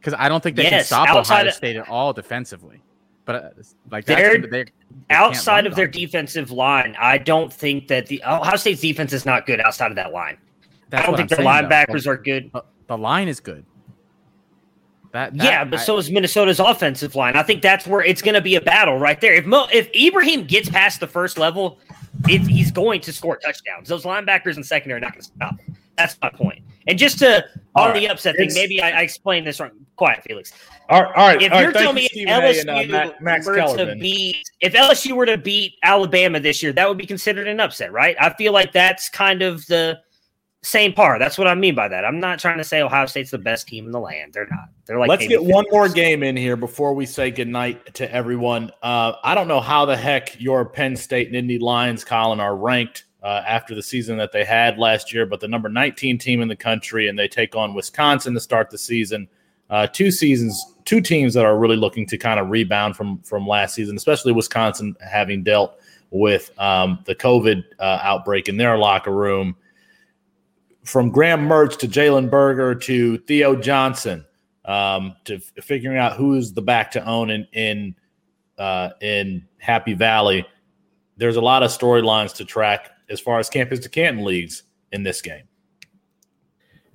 Because I don't think they can stop Ohio of- State at all defensively. But uh, like They're- they, outside of their defensive line, I don't think that the Ohio State's defense is not good outside of that line. That's I don't think I'm their saying, though. linebackers are good. The, line is good. That, that yeah, but I- so is Minnesota's offensive line. I think that's where it's going to be a battle right there. If Mo, if Ibrahim gets past the first level, he's going to score touchdowns. Those linebackers and secondary are not going to stop. him. That's my point. And just to All on right. the upset thing, It's- maybe I, I explained this wrong. Quiet, Felix. All right, all right. If all you're right, telling you, me if LSU and, uh, Max were to beat, if LSU were to beat Alabama this year, that would be considered an upset, right? I feel like that's kind of the same par. That's what I mean by that. I'm not trying to say Ohio State's the best team in the land. They're not. They're like Let's get one more game in here before we say goodnight to everyone. Uh, I don't know how the heck your Penn State Nittany Lions, Colin, are ranked uh, after the season that they had last year, but the number 19 team in the country, and they take on Wisconsin to start the season. Uh, two seasons, two teams that are really looking to kind of rebound from from last season, especially Wisconsin having dealt with um, the COVID uh, outbreak in their locker room. From Graham Mertz to Jalen Berger to Theo Johnson, um, to f- figuring out who's the back to own in in uh, in Happy Valley. There's a lot of storylines to track as far as campus to Canton leagues in this game.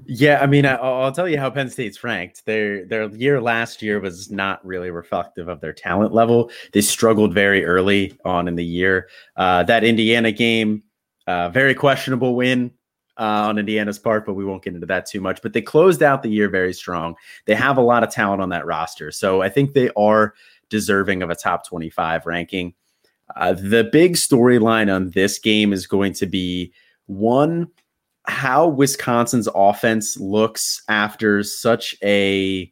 Yeah, I mean, I, I'll I'll tell you how Penn State's ranked. Their their year last year was not really reflective of their talent level. They struggled very early on in the year. Uh, that Indiana game, uh, very questionable win uh, on Indiana's part, but we won't get into that too much. But they closed out the year very strong. They have a lot of talent on that roster, so I think they are deserving of a top twenty-five ranking. Uh, the big storyline on this game is going to be one how Wisconsin's offense looks after such a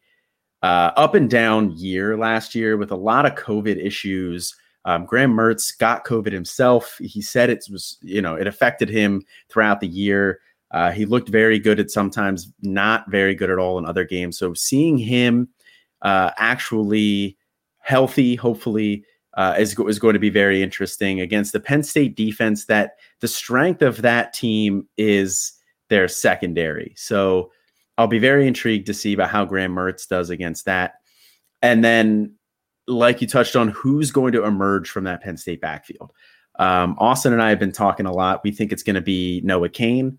uh, up and down year last year with a lot of COVID issues. Um, Graham Mertz got COVID himself. He said it was, you know, it affected him throughout the year. Uh, he looked very good at sometimes, not very good at all in other games. So seeing him uh, actually healthy, hopefully, uh, is, is going to be very interesting against the Penn State defense. That the strength of that team is their secondary. So I'll be very intrigued to see about how Graham Mertz does against that. And then, like you touched on, who's going to emerge from that Penn State backfield? Um, Austin and I have been talking a lot. We think it's going to be Noah Cain.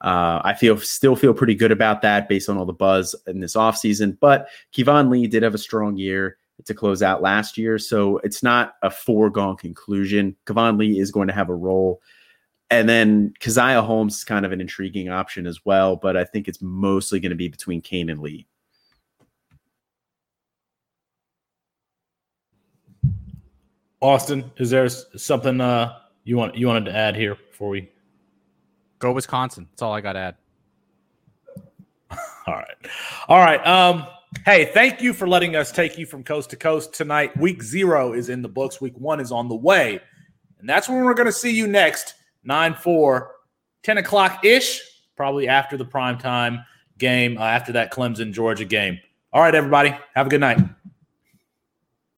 Uh, I feel still feel pretty good about that based on all the buzz in this offseason. But Keyvone Lee did have a strong year to close out last year. So it's not a foregone conclusion. Keyvone Lee is going to have a role. And then Caziah Holmes is kind of an intriguing option as well, but I think it's mostly going to be between Cain and Lee. Austin, is there something uh, you want you wanted to add here before we Go Wisconsin. That's all I got to add. All right. All right. Um, hey, thank you for letting us take you from coast to coast tonight. Week zero is in the books. Week one is on the way. And that's when we're going to see you next, 9 4, 10 o'clock ish, probably after the prime time game, uh, after that Clemson Georgia game. All right, everybody. Have a good night.